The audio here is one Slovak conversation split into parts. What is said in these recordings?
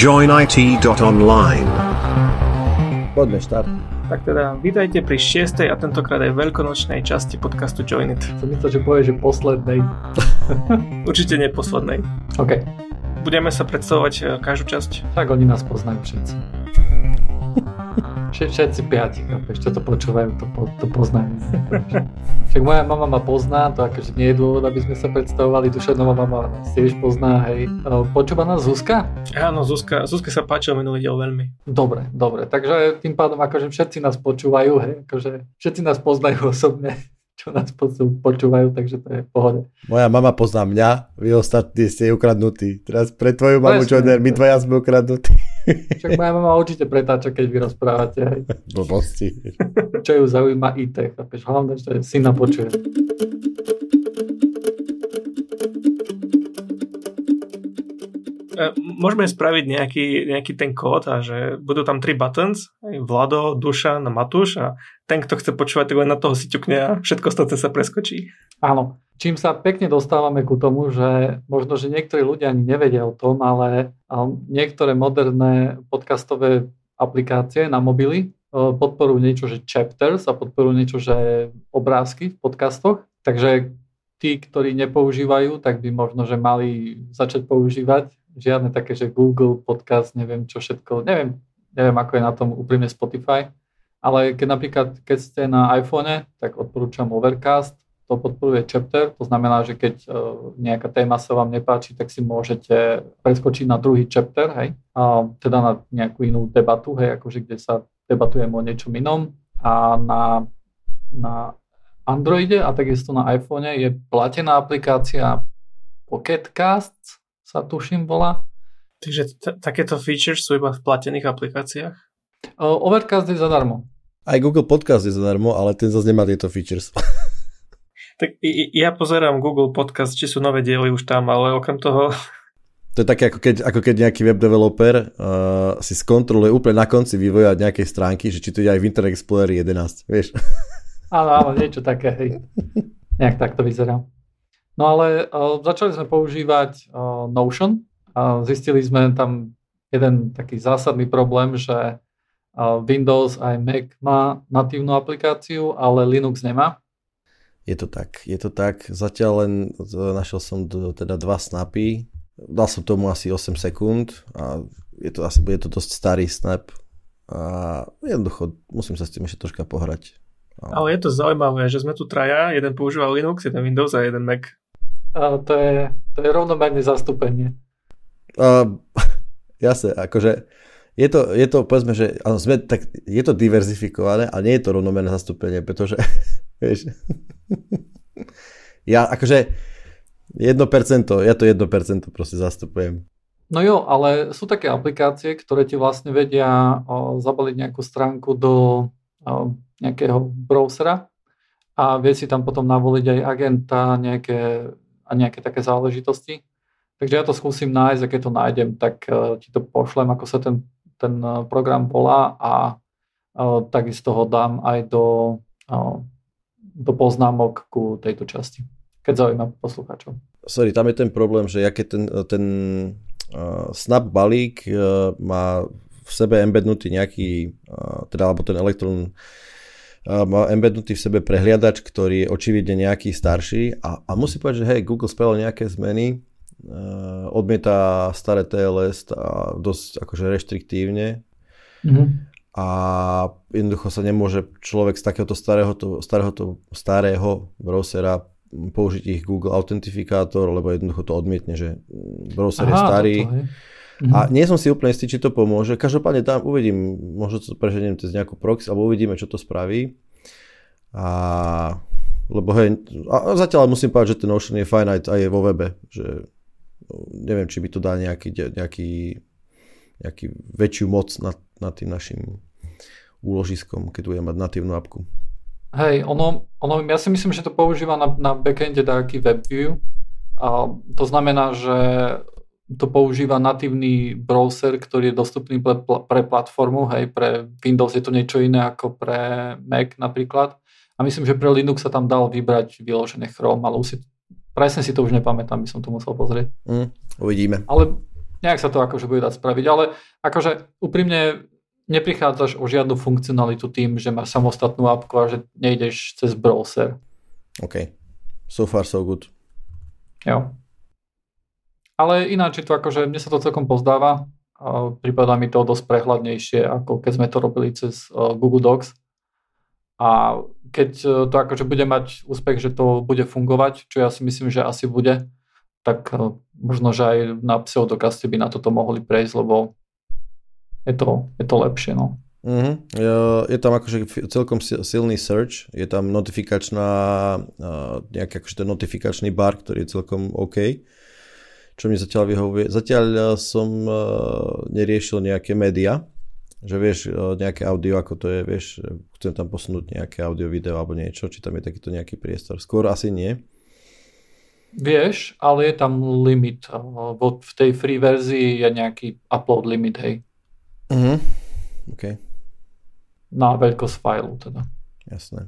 joinit.online. Poďme štart. Tak teda, vítajte pri šiestej a tentokrát aj veľkonočnej časti podcastu Join It. Som myslel, že povie, že poslednej. Určite nie poslednej. OK, Budeme sa predstavovať e, každú časť. tak oni nás poznajú všetci. Vše- Všetci piati, chápeš, čo to počúvajú, to, po, to poznajú. Však moja mama ma pozná, to akože nie je dôvod, aby sme sa predstavovali, Dušanová mama nás tiež pozná, hej. E, Počúva nás Zuzka? Áno, Zuzka, Zuzke sa páčil minulý diel veľmi. Dobre, dobre, takže tým pádom akože všetci nás počúvajú, hej, akože všetci nás poznajú osobne, čo nás počú- počúvajú, takže to je v pohode. Moja mama pozná mňa, vy ostatní ste ukradnutí. Teraz pre tvoju mamu. Joiner, my dvaja sme ukradnutí. Však moja mama určite pretáča, keď vy rozprávate, hej. Blbosti. čo ju zaujíma IT, chápeš? Hlavne, že syna počuje. Môžeme spraviť nejaký, nejaký ten kód a že budú tam tri buttons, Vlado, Dušan a Matúš a ten, kto chce počúvať, tak len na toho si ťukne a všetko ostatné sa preskočí. Áno. Čím sa pekne dostávame ku tomu, že možno, že niektorí ľudia ani nevedia o tom, ale um, niektoré moderné podcastové aplikácie na mobily uh, podporujú niečo, že chapters a podporujú niečo, že obrázky v podcastoch. Takže tí, ktorí nepoužívajú, tak by možno, že mali začať používať. Žiadne také, že Google podcast, neviem čo všetko, neviem, neviem ako je na tom úprimne Spotify. Ale keď napríklad, keď ste na iPhone, tak odporúčam Overcast, to podporuje chapter, to znamená, že keď uh, nejaká téma sa vám nepáči, tak si môžete preskočiť na druhý chapter, hej, a teda na nejakú inú debatu, hej, akože kde sa debatujeme o niečom inom a na, na Androide a takisto na iPhone je platená aplikácia Pocket Casts, sa tuším volá. Takže t- takéto features sú iba v platených aplikáciách. Uh, Overcast je zadarmo. Aj Google Podcast je zadarmo, ale ten zase nemá tieto features. Tak i- ja pozerám Google Podcast, či sú nové diely už tam, ale okrem toho To je také, ako keď, ako keď nejaký web developer uh, si skontroluje úplne na konci vývoja nejakej stránky, že či to ide aj v Internet Explorer 11, vieš. Áno, áno, niečo také, hej. Nejak tak to vyzerá. No ale uh, začali sme používať uh, Notion a zistili sme tam jeden taký zásadný problém, že uh, Windows aj Mac má natívnu aplikáciu, ale Linux nemá. Je to tak, je to tak. Zatiaľ len našiel som do, teda dva snapy. Dal som tomu asi 8 sekúnd a je to asi bude to dosť starý snap. A jednoducho musím sa s tým ešte troška pohrať. A, Ale je to zaujímavé, že sme tu traja, jeden používa Linux, jeden Windows a jeden Mac. Uh, to, je, to je rovnomerne zastúpenie. a, jasne, akože je to, je to, povedzme, že áno, sme, tak, je to diverzifikované, ale nie je to rovnomerné zastúpenie, pretože, vieš, ja akože 1%, ja to 1% proste zastupujem. No jo, ale sú také aplikácie, ktoré ti vlastne vedia o, zabaliť nejakú stránku do o, nejakého browsera a vie si tam potom navoliť aj agenta nejaké, a nejaké také záležitosti. Takže ja to skúsim nájsť a keď to nájdem, tak uh, ti to pošlem, ako sa ten, ten uh, program volá a uh, takisto ho dám aj do, do poznámok ku tejto časti, keď zaujíma poslucháčov. Sorry, tam je ten problém, že ja ten, ten Snap balík má v sebe embednutý nejaký, teda alebo ten Electron uh, má embednutý v sebe prehliadač, ktorý je očividne nejaký starší a, a musí povedať, že hej, Google spravil nejaké zmeny, uh, odmieta staré TLS a dosť akože reštriktívne Mhm. a jednoducho sa nemôže človek z takéhoto starého, to, starého, to, starého browsera použiť ich Google autentifikátor, lebo jednoducho to odmietne, že browser je starý. toto, hej. A nie som si úplne istý, či to pomôže. Každopádne tam uvidím, možno to preženiem cez nejakú proxy, alebo uvidíme, čo to spraví. A lebo hej, a zatiaľ musím povedať, že ten Notion je fajn aj, aj vo webe, že no, neviem, či by to dal nejaký, nejaký, nejaký väčšiu moc nad, nad tým našim úložiskom, keď budem mať natívnu apku. Hej, ono, ono, ja si myslím, že to používa na, na backende taký WebView. A to znamená, že to používa natívny browser, ktorý je dostupný pre, pre platformu. Hej, pre Windows je to niečo iné ako pre Mac napríklad. A myslím, že pre Linux sa tam dal vybrať vyložené Chrome, ale si, presne si to už nepamätám, by som to musel pozrieť. Mm, uvidíme. Ale nejak sa to akože bude dať spraviť, ale akože úprimne neprichádzaš o žiadnu funkcionalitu tým, že máš samostatnú apku a že nejdeš cez browser. OK. So far so good. Jo. Ale ináč je to akože, mne sa to celkom pozdáva. A prípada mi to dosť prehľadnejšie, ako keď sme to robili cez uh, Google Docs. A keď uh, to akože bude mať úspech, že to bude fungovať, čo ja si myslím, že asi bude, tak uh, možno, že aj na pseudokaste by na toto mohli prejsť, lebo je to, je to lepšie. No. Uh-huh. Je tam akože celkom silný search, je tam notifikačná, nejaký akože ten notifikačný bar, ktorý je celkom OK, čo mi zatiaľ vyhovuje. Zatiaľ som neriešil nejaké média, že vieš, nejaké audio, ako to je, vieš, chcem tam posunúť nejaké audio, video alebo niečo, či tam je takýto nejaký priestor. Skôr asi nie. Vieš, ale je tam limit. V tej free verzii je nejaký upload limit, hej. Uh-huh. OK na veľkosť fajlu teda. Jasné.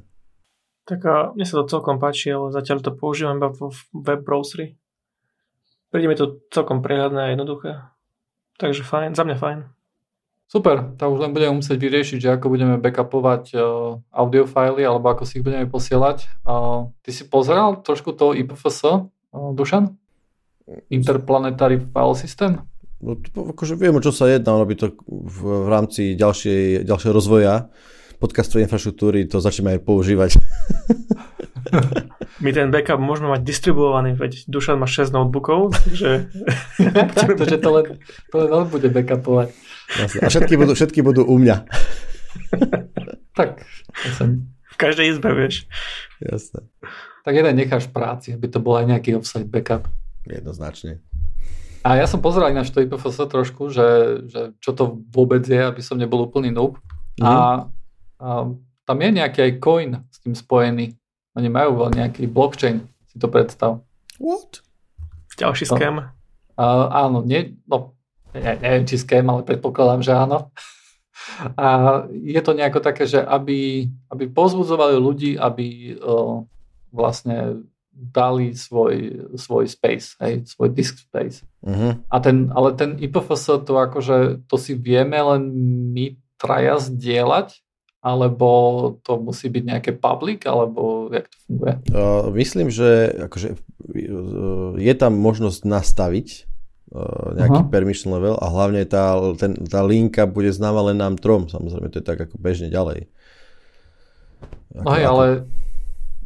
Tak a mne sa to celkom páči, ale zatiaľ to používam iba v web browseri. Príde mi to celkom prehľadné a jednoduché. Takže fajn, za mňa fajn. Super, tak už len budeme musieť vyriešiť, že ako budeme backupovať uh, audiofily alebo ako si ich budeme posielať. Uh, ty si pozeral trošku to IPFS, uh, Dušan? Interplanetary File System? No, akože viem, o čo sa jedná, ono by to v, v rámci ďalšej, ďalšieho rozvoja podcastovej infraštruktúry to začneme aj používať. My ten backup môžeme mať distribuovaný, veď Dušan má 6 notebookov, takže... takže to len, to len on bude backupovať. Jasne. A všetky budú, všetky budú u mňa. tak, som... V každej izbe, vieš. Jasne. Tak jeden necháš v práci, aby to bol aj nejaký offsite backup. Jednoznačne. A ja som pozeral na to IPFS trošku, že, že čo to vôbec je, aby som nebol úplný noob. Mm. A, a tam je nejaký aj coin tým spojený. Oni majú veľ nejaký blockchain, si to predstav. What? Ďalší no. scam? Uh, áno, nie, no, ne, neviem či scam, ale predpokladám, že áno. A je to nejako také, že aby, aby pozbudzovali ľudí, aby uh, vlastne dali svoj, svoj space, hej, svoj disk space. Uh-huh. A ten, ale ten IPFS to akože, to si vieme len my traja zdieľať, alebo to musí byť nejaké public, alebo jak to funguje? Uh, myslím, že akože, uh, je tam možnosť nastaviť uh, nejaký uh-huh. permission level a hlavne tá, ten, tá linka bude známa len nám trom, samozrejme, to je tak ako bežne ďalej. Ako, no hej, ako... ale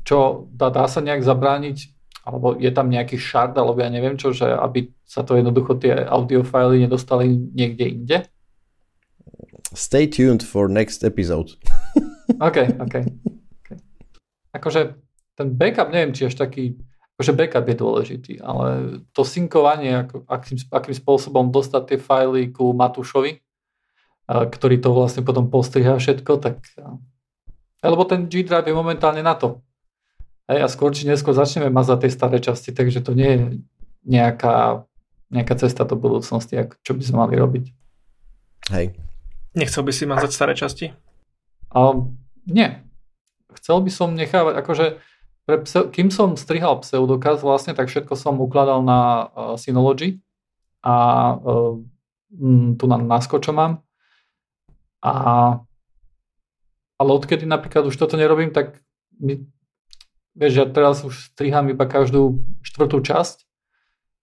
čo dá, dá sa nejak zabrániť, alebo je tam nejaký shard, alebo ja neviem čo, že aby sa to jednoducho tie audiofily nedostali niekde inde? Stay tuned for next episode. OK, OK. okay. Akože ten backup, neviem, či až taký, akože backup je dôležitý, ale to synkovanie, ako, akým, akým spôsobom dostať tie fajly ku Matúšovi, ktorý to vlastne potom postriha všetko, tak... Lebo ten G Drive je momentálne na to. Hej, a skôr či neskôr začneme mazať tie staré časti, takže to nie je nejaká, nejaká cesta do budúcnosti, čo by sme mali robiť. Hej. Nechcel by si mazať staré časti? A, nie. Chcel by som nechávať, akože pre pse, kým som strihal pseudokaz vlastne, tak všetko som ukladal na uh, Synology a uh, tu na naskočo mám. A, ale odkedy napríklad už toto nerobím, tak mi vieš, ja teraz už striham iba každú štvrtú časť,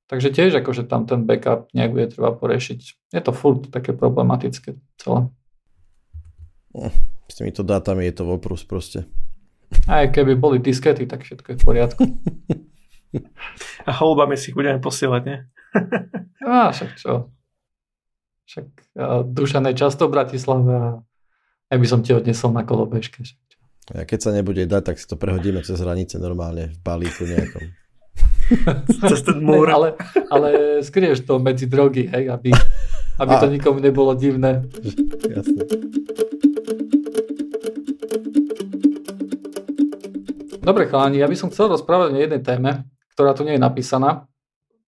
takže tiež akože tam ten backup nejak bude treba porešiť. Je to furt také problematické celé. S týmito dátami je to voprus proste. Aj keby boli diskety, tak všetko je v poriadku. A holubami si ich budeme posielať, nie? A však čo. Však Dušan je často v Bratislave a aj by som ti odnesol na kolobežke. A keď sa nebude dať, tak si to prehodíme cez hranice normálne v balíku nejakom. cez ten múr. Ale, ale skrieš to medzi drogy, hej, aby, aby to nikomu nebolo divné. Jasne. Dobre, chalani, ja by som chcel rozprávať o jednej téme, ktorá tu nie je napísaná.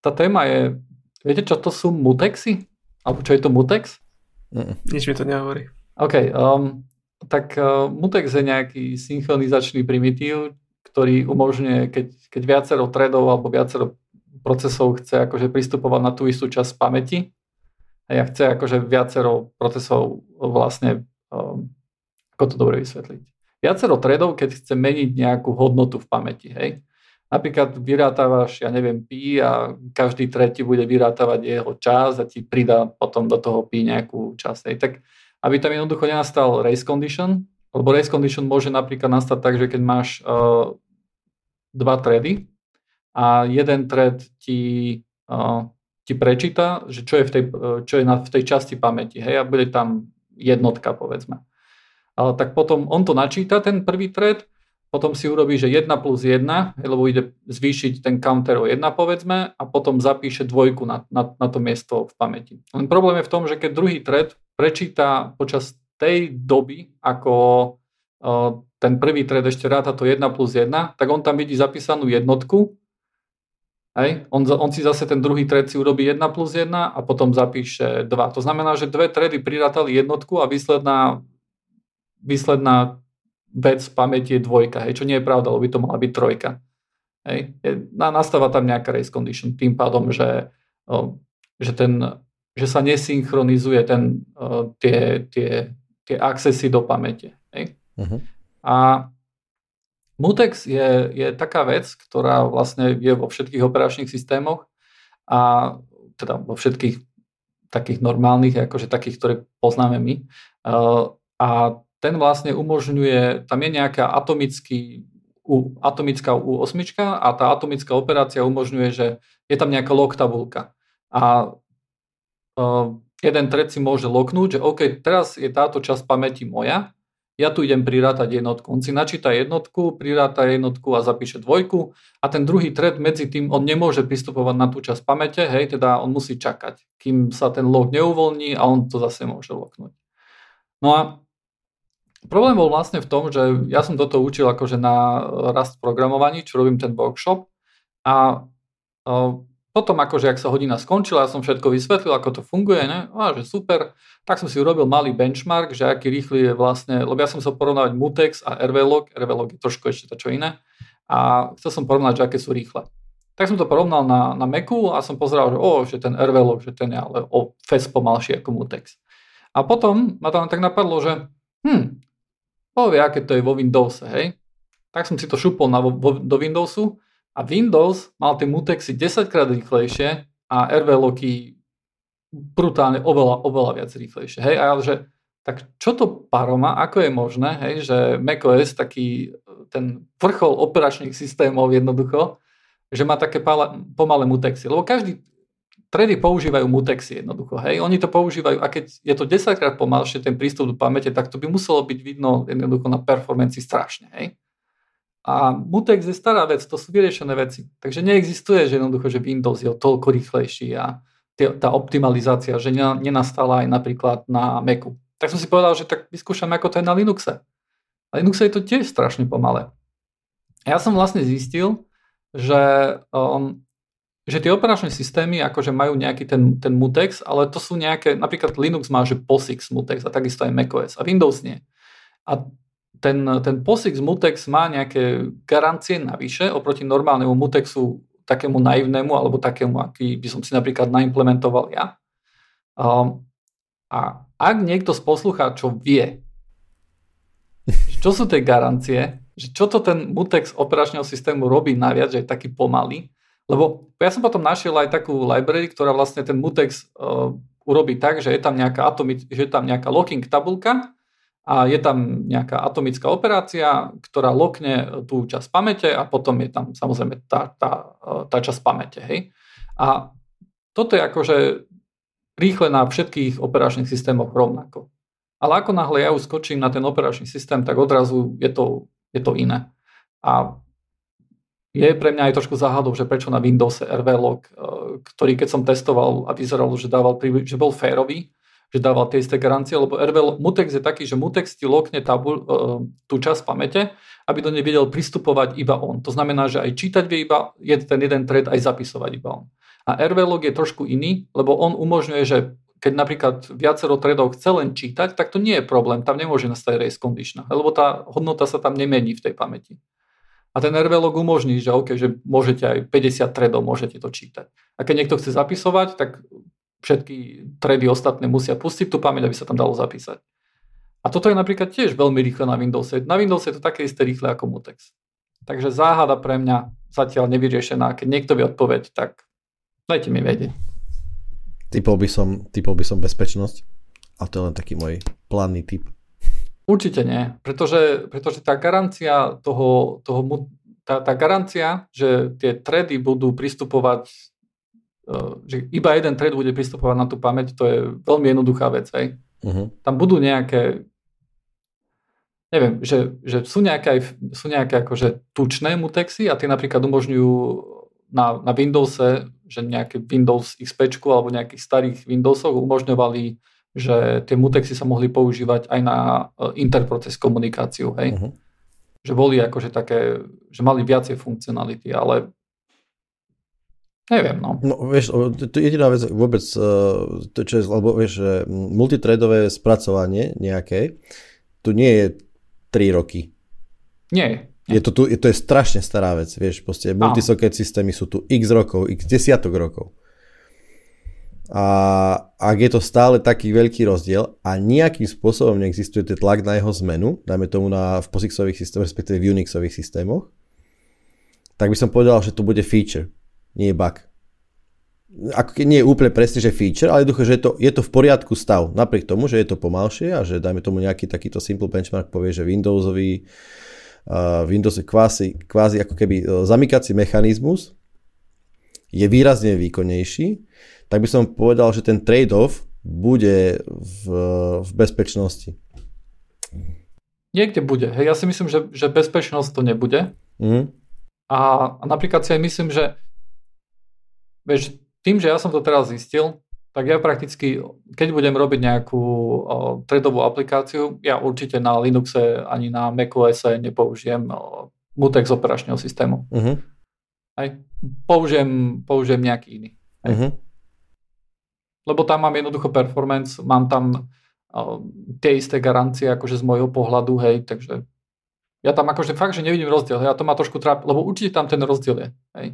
Tá téma je, viete čo to sú mutexy? Alebo čo je to mutex? Mm. Nič mi to nehovorí. OK, um, tak uh, Mutex je nejaký synchronizačný primitív, ktorý umožňuje, keď, keď viacero threadov alebo viacero procesov chce akože pristupovať na tú istú časť pamäti, A ja chce akože viacero procesov vlastne, um, ako to dobre vysvetliť. Viacero threadov, keď chce meniť nejakú hodnotu v pamäti, hej. Napríklad vyrátávaš, ja neviem, pi a každý tretí bude vyrátavať jeho čas a ti pridá potom do toho pi nejakú časť. Hej. Tak aby tam jednoducho nenastal race condition, lebo race condition môže napríklad nastať tak, že keď máš uh, dva thready a jeden thread ti, uh, ti prečíta, že čo je v tej, uh, čo je na, v tej časti pamäti, hej, a bude tam jednotka, povedzme. Uh, tak potom on to načíta, ten prvý thread, potom si urobí, že 1 plus 1, lebo ide zvýšiť ten counter o 1 povedzme a potom zapíše dvojku na, na, na to miesto v pamäti. Len problém je v tom, že keď druhý thread prečíta počas tej doby, ako uh, ten prvý thread ešte ráta to 1 plus 1, tak on tam vidí zapísanú jednotku, hej? On, on si zase ten druhý thread si urobí 1 plus 1 a potom zapíše 2. To znamená, že dve thready prirátali jednotku a výsledná, výsledná vec v pamäti je dvojka, hej, čo nie je pravda, lebo by to mala byť trojka. Hej. Nastáva tam nejaká race condition tým pádom, že, že, ten, že sa nesynchronizuje ten, tie, tie, tie accessy do pamäte. Hej. Uh-huh. A Mutex je, je taká vec, ktorá vlastne je vo všetkých operačných systémoch a teda vo všetkých takých normálnych, akože takých, ktoré poznáme my. A ten vlastne umožňuje, tam je nejaká atomický, u, atomická U8 a tá atomická operácia umožňuje, že je tam nejaká log tabulka. A uh, jeden thread si môže loknúť, že OK, teraz je táto časť pamäti moja, ja tu idem prirátať jednotku. On si načíta jednotku, priráta jednotku a zapíše dvojku a ten druhý thread medzi tým, on nemôže pristupovať na tú časť pamäte, hej, teda on musí čakať, kým sa ten log neuvoľní a on to zase môže loknúť. No a Problém bol vlastne v tom, že ja som toto učil akože na rast programovaní, čo robím ten workshop a potom akože, ak sa hodina skončila, ja som všetko vysvetlil, ako to funguje, ne? A, že super, tak som si urobil malý benchmark, že aký rýchly je vlastne, lebo ja som chcel porovnávať Mutex a RVLog, RVLog je trošku ešte to čo iné, a chcel som porovnať, že aké sú rýchle. Tak som to porovnal na, na Macu a som pozeral, že, oh, že ten RVLog, že ten je ale o fes pomalší ako Mutex. A potom ma tam tak napadlo, že hm, povie, aké to je vo Windowse, hej. Tak som si to šupol na, vo, do Windowsu a Windows mal tie mutexy 10 krát rýchlejšie a RV loky brutálne oveľa, oveľa viac rýchlejšie, hej. A že tak čo to paroma, ako je možné, hej, že macOS, taký ten vrchol operačných systémov jednoducho, že má také pomalé mutexy. Lebo každý, tredy používajú mutexy jednoducho. Hej? Oni to používajú a keď je to 10 krát pomalšie ten prístup do pamäte, tak to by muselo byť vidno jednoducho na performanci strašne. Hej? A mutex je stará vec, to sú vyriešené veci. Takže neexistuje, že jednoducho, že Windows je toľko rýchlejší a tá optimalizácia, že nenastala aj napríklad na Macu. Tak som si povedal, že tak vyskúšam, ako to je na Linuxe. A Linuxe je to tiež strašne pomalé. Ja som vlastne zistil, že um, že tie operačné systémy akože majú nejaký ten, ten mutex, ale to sú nejaké, napríklad Linux má, že POSIX mutex a takisto aj macOS a Windows nie. A ten, ten POSIX mutex má nejaké garancie navyše oproti normálnemu mutexu takému naivnému alebo takému, aký by som si napríklad naimplementoval ja. Um, a ak niekto z poslucháčov vie, čo sú tie garancie, že čo to ten mutex operačného systému robí naviac, že je taký pomalý, lebo ja som potom našiel aj takú library, ktorá vlastne ten mutex uh, urobí tak, že je tam nejaká, atomic, že je tam nejaká locking tabulka a je tam nejaká atomická operácia, ktorá lokne tú časť pamäte a potom je tam samozrejme tá, tá, tá časť pamäte. Hej? A toto je akože rýchle na všetkých operačných systémoch rovnako. Ale ako náhle ja uskočím na ten operačný systém, tak odrazu je to, je to iné. A je pre mňa aj trošku záhadou, že prečo na Windows RVLog, eh, ktorý keď som testoval a vyzeral, že, dával, že bol férový, že dával tie isté garancie, lebo RVL, Mutex je taký, že Mutex ti lokne tabul, uh, tú časť pamäte, aby do nej vedel pristupovať iba on. To znamená, že aj čítať vie iba je ten jeden thread, aj zapisovať iba on. A RVLog je trošku iný, lebo on umožňuje, že keď napríklad viacero threadov chce len čítať, tak to nie je problém, tam nemôže nastať race condition, lebo tá hodnota sa tam nemení v tej pamäti. A ten RVLog umožní, že OK, že môžete aj 50 threadov, môžete to čítať. A keď niekto chce zapisovať, tak všetky tredy ostatné musia pustiť tú pamäť, aby sa tam dalo zapísať. A toto je napríklad tiež veľmi rýchle na Windowse. Na Windowse je to také isté rýchle ako Mutex. Takže záhada pre mňa zatiaľ nevyriešená. Keď niekto vie odpoveď, tak dajte mi vedieť. Typol by som, typol by som bezpečnosť. A to je len taký môj plánny typ. Určite nie, pretože, pretože tá garancia toho, toho tá, tá garancia, že tie tredy budú pristupovať, že iba jeden thread bude pristupovať na tú pamäť, to je veľmi jednoduchá vec. Hej. Uh-huh. Tam budú nejaké neviem, že, že sú nejaké, sú nejaké akože tučné mutexy a tie napríklad umožňujú na, na Windowse, že nejaké Windows XP alebo nejakých starých Windowsoch umožňovali, že tie mutexy sa mohli používať aj na e, interproces komunikáciu, hej. Uh-huh. Že boli akože také, že mali viacej funkcionality, ale Neviem, no. No, vieš, to je jediná vec vôbec, e, to, čo je, lebo vieš, multitredové spracovanie nejaké, tu nie je 3 roky. Nie. Je to, tu, je, to je strašne stará vec, vieš, proste multisocket systémy sú tu x rokov, x desiatok rokov. A ak je to stále taký veľký rozdiel a nejakým spôsobom neexistuje ten tlak na jeho zmenu, dajme tomu na, v POSIXových systémoch, respektíve v Unixových systémoch, tak by som povedal, že to bude feature, nie bug ako nie je úplne presne, že feature, ale jednoducho, že je to, je to v poriadku stav. Napriek tomu, že je to pomalšie a že dajme tomu nejaký takýto simple benchmark povie, že Windowsový uh, Windows je kvázi, kvázi ako keby uh, zamykací mechanizmus je výrazne výkonnejší, tak by som povedal, že ten trade-off bude v, v bezpečnosti. Niekde bude. Hej, ja si myslím, že, že bezpečnosť to nebude. Mm. A, a napríklad si aj myslím, že vieš, tým, že ja som to teraz zistil, tak ja prakticky, keď budem robiť nejakú o, threadovú aplikáciu, ja určite na Linuxe ani na macOS nepoužijem o, mutex operačného systému. Uh-huh. Aj, použijem, použijem nejaký iný. Uh-huh. Lebo tam mám jednoducho performance, mám tam o, tie isté garancie akože z môjho pohľadu, hej, takže ja tam akože fakt, že nevidím rozdiel, hej, a to ma trošku trápi, lebo určite tam ten rozdiel je, hej.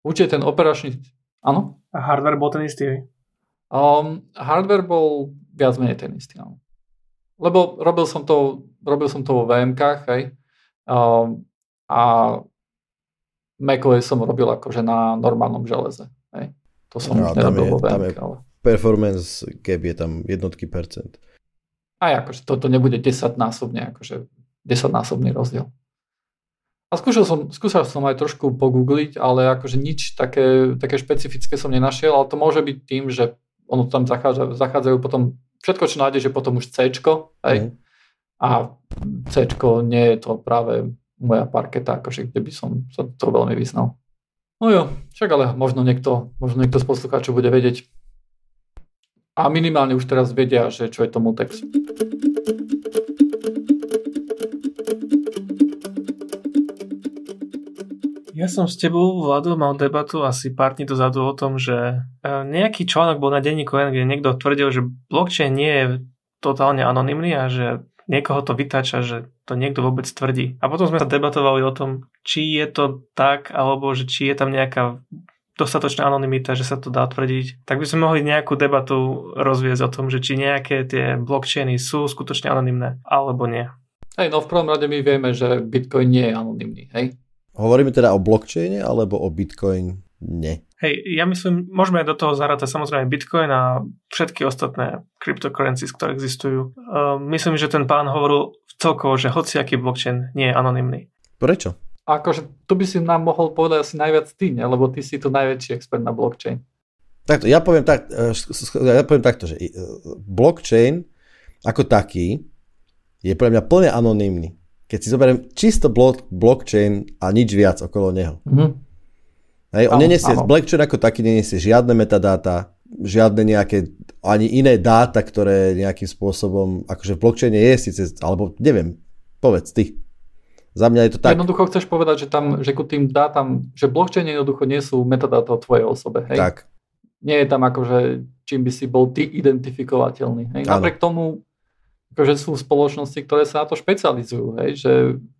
Určite ten operačný Áno. A hardware bol ten istý, hej? Um, hardware bol viac menej ten istý, áno. Lebo robil som to, robil som to vo vmk hej. Um, a macOS som robil akože na normálnom železe, hej. To som no, už nerobil vo VMK, ale... Performance gap je tam jednotky percent. A akože toto nebude 10 násobne, akože 10 násobný rozdiel. A skúšal som, skúšal som aj trošku pogoogliť, ale akože nič také, také špecifické som nenašiel, ale to môže byť tým, že ono tam zachádza, zachádzajú potom, všetko čo nájdeš je potom už C, hej? Mm. A C nie je to práve moja parketa, akože kde by som sa to veľmi vyznal. No jo, však ale možno niekto, možno niekto z poslucháčov bude vedieť. A minimálne už teraz vedia, že čo je to Mutex. Ja som s tebou, Vlado, mal debatu asi pár dní dozadu o tom, že e, nejaký článok bol na denníku N, kde niekto tvrdil, že blockchain nie je totálne anonymný a že niekoho to vytáča, že to niekto vôbec tvrdí. A potom sme sa debatovali o tom, či je to tak, alebo že či je tam nejaká dostatočná anonimita, že sa to dá tvrdiť, tak by sme mohli nejakú debatu rozviesť o tom, že či nejaké tie blockchainy sú skutočne anonymné, alebo nie. Hej, no v prvom rade my vieme, že Bitcoin nie je anonymný, hej? Hovoríme teda o blockchaine alebo o Bitcoin? Nie. Hej, ja myslím, môžeme do toho zarátať samozrejme Bitcoin a všetky ostatné cryptocurrencies, ktoré existujú. Uh, myslím, že ten pán hovoril celkovo, že hociaký blockchain nie je anonymný. Prečo? Akože tu by si nám mohol povedať asi najviac ty, ne? lebo ty si tu najväčší expert na blockchain. Takto, ja poviem, tak, e, ja poviem takto, že e, blockchain ako taký je pre mňa plne anonymný keď si zoberiem čisto blok, blockchain a nič viac okolo neho. Mm-hmm. Hej, on nenesie, blockchain ako taký nenesie žiadne metadáta, žiadne nejaké, ani iné dáta, ktoré nejakým spôsobom, akože v blockchaine je síce, alebo neviem, povedz ty. Za mňa je to tak. Jednoducho chceš povedať, že tam, že ku tým dátam, že blockchain jednoducho nie sú metadáta o tvojej osobe, hej? Tak. Nie je tam akože, čím by si bol ty identifikovateľný, hej? Napriek tomu akože sú spoločnosti, ktoré sa na to špecializujú, hej, že,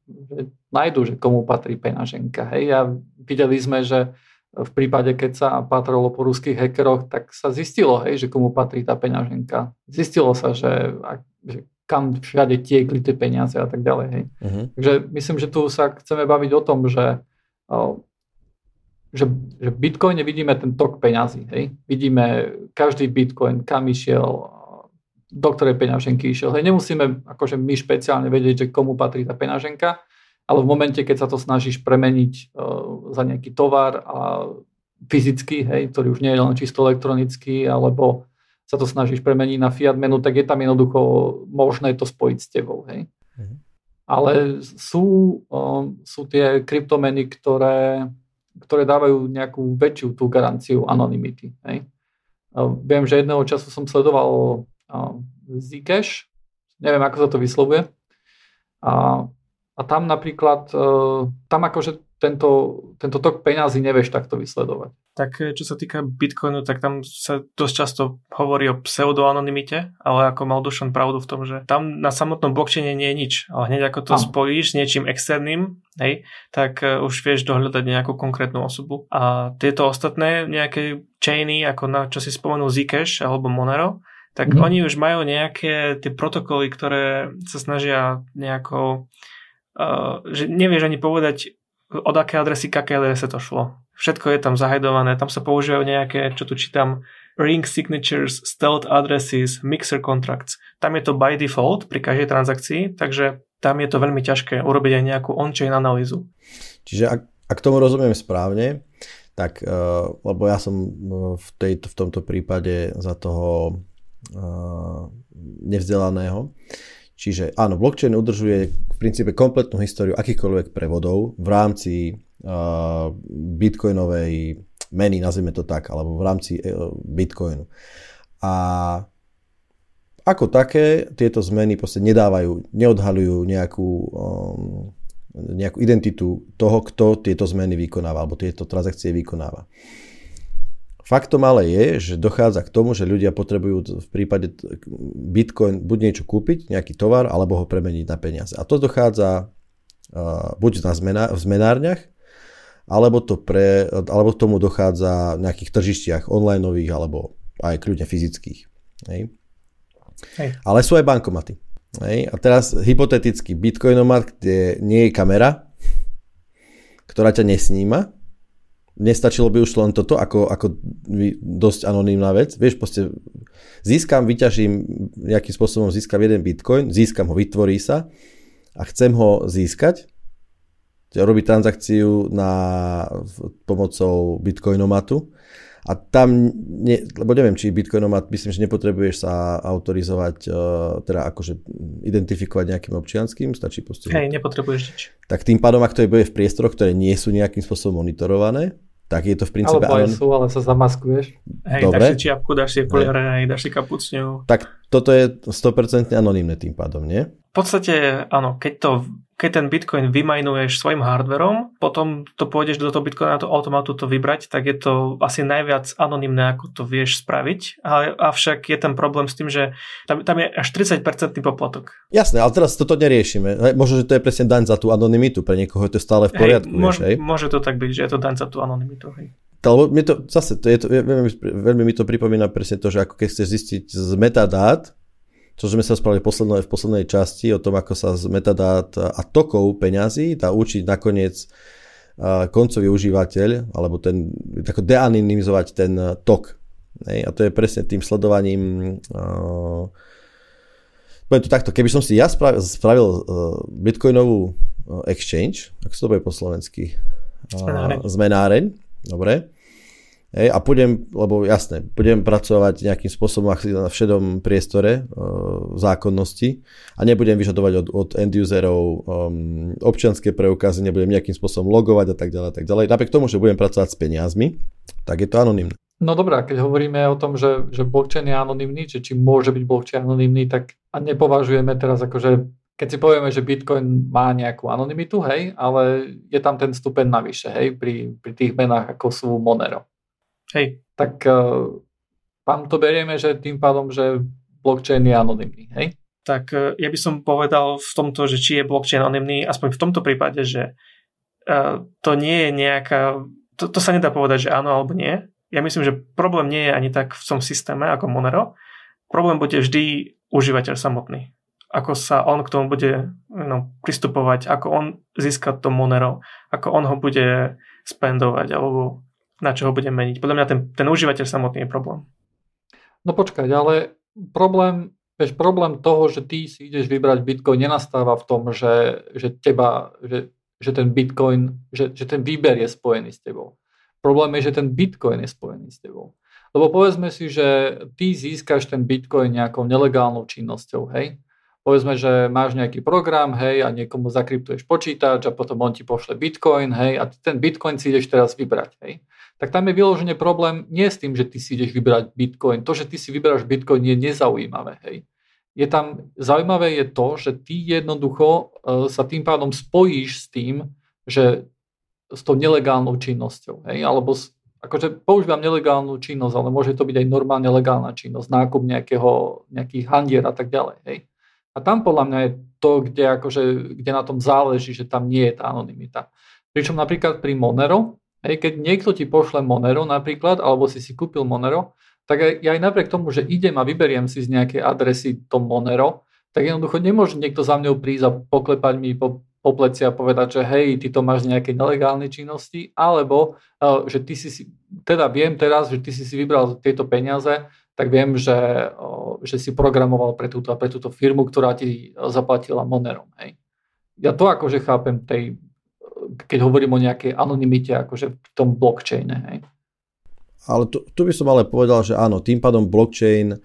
že nájdú, že komu patrí peňaženka. Hej. A videli sme, že v prípade, keď sa patralo po ruských hackeroch, tak sa zistilo, hej, že komu patrí tá peňaženka. Zistilo sa, že, že kam všade tiekli tie peniaze a tak ďalej. Hej. Uh-huh. Takže myslím, že tu sa chceme baviť o tom, že, že, že v Bitcoine vidíme ten tok peňazí. Hej. Vidíme každý Bitcoin, kam išiel, do ktorej peňaženky išiel. Hej. Nemusíme akože my špeciálne vedieť, že komu patrí tá peňaženka, ale v momente, keď sa to snažíš premeniť uh, za nejaký tovar a fyzicky, hej, ktorý už nie je len čisto elektronický, alebo sa to snažíš premeniť na fiat menu, tak je tam jednoducho možné to spojiť s tebou. Hej. Mhm. Ale sú, um, sú tie kryptomeny, ktoré, ktoré dávajú nejakú väčšiu tú garanciu anonymity. Hej. Uh, viem, že jedného času som sledoval Zcash, neviem, ako sa to vyslovuje, a a tam napríklad, e, tam akože tento, tento tok peňazí nevieš takto vysledovať. Tak e, čo sa týka Bitcoinu, tak tam sa dosť často hovorí o pseudoanonymite, ale ako mal Dušan pravdu v tom, že tam na samotnom blockchaine nie je nič, ale hneď ako to Aha. spojíš s niečím externým, hej, tak uh, už vieš dohľadať nejakú konkrétnu osobu. A tieto ostatné nejaké chainy, ako na čo si spomenul Zcash alebo Monero, tak mm-hmm. oni už majú nejaké tie protokoly, ktoré sa snažia nejako Uh, že nevieš ani povedať, od aké adresy, k aké adrese to šlo. Všetko je tam zahajdované, tam sa používajú nejaké, čo tu čítam, ring signatures, stealth addresses, mixer contracts. Tam je to by default pri každej transakcii, takže tam je to veľmi ťažké urobiť aj nejakú on-chain analýzu. Čiže ak, ak tomu rozumiem správne, tak, uh, lebo ja som uh, v, tejto, v tomto prípade za toho nevzdelaného, Čiže áno, blockchain udržuje v princípe kompletnú históriu akýchkoľvek prevodov v rámci uh, bitcoinovej meny, nazvime to tak, alebo v rámci uh, bitcoinu. A ako také tieto zmeny proste nedávajú, neodhalujú nejakú, um, nejakú identitu toho, kto tieto zmeny vykonáva alebo tieto transakcie vykonáva. Faktom ale je, že dochádza k tomu, že ľudia potrebujú v prípade Bitcoin buď niečo kúpiť, nejaký tovar, alebo ho premeniť na peniaze. A to dochádza buď na zmena, v zmenárniach, alebo, to pre, alebo k tomu dochádza v nejakých tržištiach onlineových, alebo aj kľudne fyzických. Hej. Hej. Ale sú aj bankomaty. Hej. A teraz hypoteticky Bitcoinomat, kde nie je kamera, ktorá ťa nesníma, nestačilo by už len toto ako, ako dosť anonimná vec. Vieš, proste získam, vyťažím, nejakým spôsobom získam jeden bitcoin, získam ho, vytvorí sa a chcem ho získať, robiť transakciu na, pomocou bitcoinomatu a tam, ne, lebo neviem, či bitcoinomat, myslím, že nepotrebuješ sa autorizovať, uh, teda akože identifikovať nejakým občianským, stačí proste... Hej, nepotrebuješ nič. Tak tým pádom, ak to je bude v priestoroch, ktoré nie sú nejakým spôsobom monitorované, tak je to v princípe... Alebo aj sú, ale sa zamaskuješ. Hej, Dobre. dáš si čiapku, dáš si okuliare, dáš si kapucňu. Tak toto je 100% anonimné tým pádom, nie? Podstate, áno, keď to keď ten Bitcoin vymajnuješ svojim hardverom, potom to pôjdeš do toho Bitcoina to automatu to vybrať, tak je to asi najviac anonimné, ako to vieš spraviť. Ale, avšak je ten problém s tým, že tam, tam je až 30% poplatok. Jasné, ale teraz toto neriešime. Možno, že to je presne daň za tú anonymitu, pre niekoho je to stále v poriadku. Hej, môž, hej? Môže to tak byť, že je to daň za tú anonymitu. Hej. Lebo mi to, zase, to je to, veľmi, veľmi mi to pripomína presne to, že ako keď chceš zistiť z metadát, čo sme sa spravili v poslednej, v poslednej časti o tom, ako sa z metadát a tokov peňazí dá učiť nakoniec koncový užívateľ, alebo ten, ako deanonymizovať ten tok. Hej? A to je presne tým sledovaním uh, poviem to takto, keby som si ja spravil, spravil uh, bitcoinovú uh, exchange, ako sa to bude po slovensky? Uh, zmenáreň. Dobre Hej, a budem, lebo jasné, budem pracovať nejakým spôsobom na všedom priestore uh, zákonnosti a nebudem vyžadovať od, od end-userov um, občianské preukazy, nebudem nejakým spôsobom logovať a tak ďalej, tak ďalej. Napriek tomu, že budem pracovať s peniazmi, tak je to anonimné. No dobré, keď hovoríme o tom, že, že blockchain je anonimný, či, či môže byť blockchain anonimný, tak a nepovažujeme teraz akože keď si povieme, že Bitcoin má nejakú anonymitu, hej, ale je tam ten stupeň navyše, hej, pri, pri tých menách ako sú Monero. Hej. Tak uh, vám to berieme, že tým pádom, že blockchain je anonymný, hej? Tak uh, ja by som povedal v tomto, že či je blockchain anonymný, aspoň v tomto prípade, že uh, to nie je nejaká to, to sa nedá povedať, že áno alebo nie. Ja myslím, že problém nie je ani tak v tom systéme ako Monero. Problém bude vždy užívateľ samotný. Ako sa on k tomu bude no, pristupovať, ako on získa to Monero, ako on ho bude spendovať alebo na čo ho bude meniť. Podľa mňa ten, ten užívateľ samotný je problém. No počkať, ale problém, vieš, problém toho, že ty si ideš vybrať Bitcoin, nenastáva v tom, že, že teba, že, že ten Bitcoin, že, že ten výber je spojený s tebou. Problém je, že ten Bitcoin je spojený s tebou. Lebo povedzme si, že ty získaš ten Bitcoin nejakou nelegálnou činnosťou, hej? Povedzme, že máš nejaký program, hej, a niekomu zakryptuješ počítač a potom on ti pošle Bitcoin, hej, a ten Bitcoin si ideš teraz vybrať, hej. Tak tam je vyložený problém nie s tým, že ty si ideš vybrať Bitcoin. To, že ty si vyberáš Bitcoin je nezaujímavé, hej. Je tam, zaujímavé je to, že ty jednoducho uh, sa tým pádom spojíš s tým, že s tou nelegálnou činnosťou, hej, alebo s, akože používam nelegálnu činnosť, ale môže to byť aj normálne legálna činnosť, nákup nejakého, nejakých handier a tak ďalej, hej. A tam podľa mňa je to, kde, akože, kde na tom záleží, že tam nie je tá anonimita. Pričom napríklad pri Monero, hej, keď niekto ti pošle Monero napríklad, alebo si si kúpil Monero, tak aj, aj napriek tomu, že idem a vyberiem si z nejakej adresy to Monero, tak jednoducho nemôže niekto za mňou prísť a poklepať mi po po pleci a povedať, že hej, ty to máš nejaké nelegálne činnosti, alebo uh, že ty si, teda viem teraz, že ty si si vybral tieto peniaze, tak viem, že, že si programoval pre túto pre túto firmu, ktorá ti zaplatila Monerom. Hej. Ja to akože chápem tej, keď hovorím o nejakej anonimite, akože v tom blockchaine. Hej. Ale tu, tu by som ale povedal, že áno, tým pádom blockchain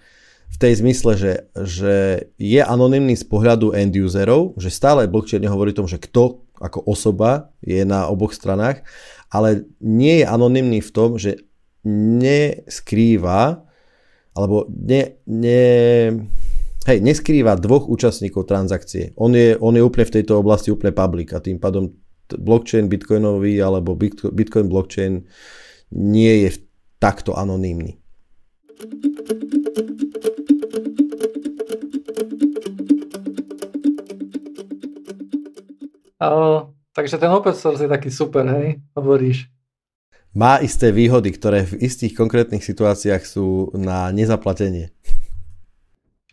v tej zmysle, že, že je anonymný z pohľadu end userov, že stále blockchain nehovorí o tom, že kto ako osoba je na oboch stranách, ale nie je anonymný v tom, že neskrýva alebo ne, ne, hej, neskrýva dvoch účastníkov transakcie. On je, on je úplne v tejto oblasti úplne public a tým pádom blockchain bitcoinový alebo bitcoin blockchain nie je takto anonymný. Uh, takže ten open source je taký super, hej, hovoríš. Má isté výhody, ktoré v istých konkrétnych situáciách sú na nezaplatenie.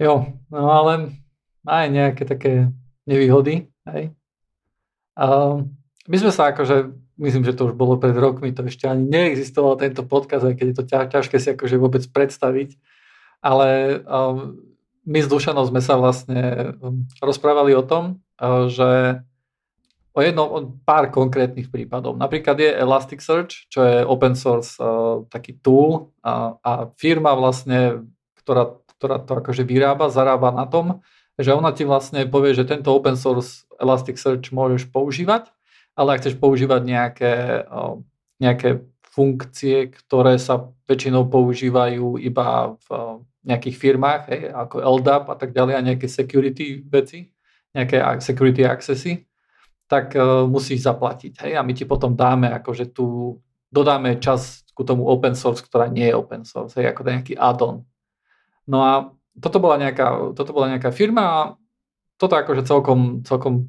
Jo, no ale má aj nejaké také nevýhody, hej. Uh, my sme sa akože, myslím, že to už bolo pred rokmi, to ešte ani neexistoval tento podcast, aj keď je to ťažké si akože vôbec predstaviť, ale um, my s Dušanom sme sa vlastne um, rozprávali o tom, uh, že o jednom, o pár konkrétnych prípadov. Napríklad je Elasticsearch, čo je open source uh, taký tool a, a firma vlastne, ktorá, ktorá to akože vyrába, zarába na tom, že ona ti vlastne povie, že tento open source Elasticsearch môžeš používať, ale ak chceš používať nejaké, uh, nejaké funkcie, ktoré sa väčšinou používajú iba v uh, nejakých firmách, hej, ako LDAP a tak ďalej a nejaké security veci, nejaké security accessy, tak uh, musíš zaplatiť. Hej? A my ti potom dáme, akože tu dodáme čas ku tomu open source, ktorá nie je open source, hej? ako nejaký add-on. No a toto bola nejaká, toto bola nejaká firma a toto akože celkom, celkom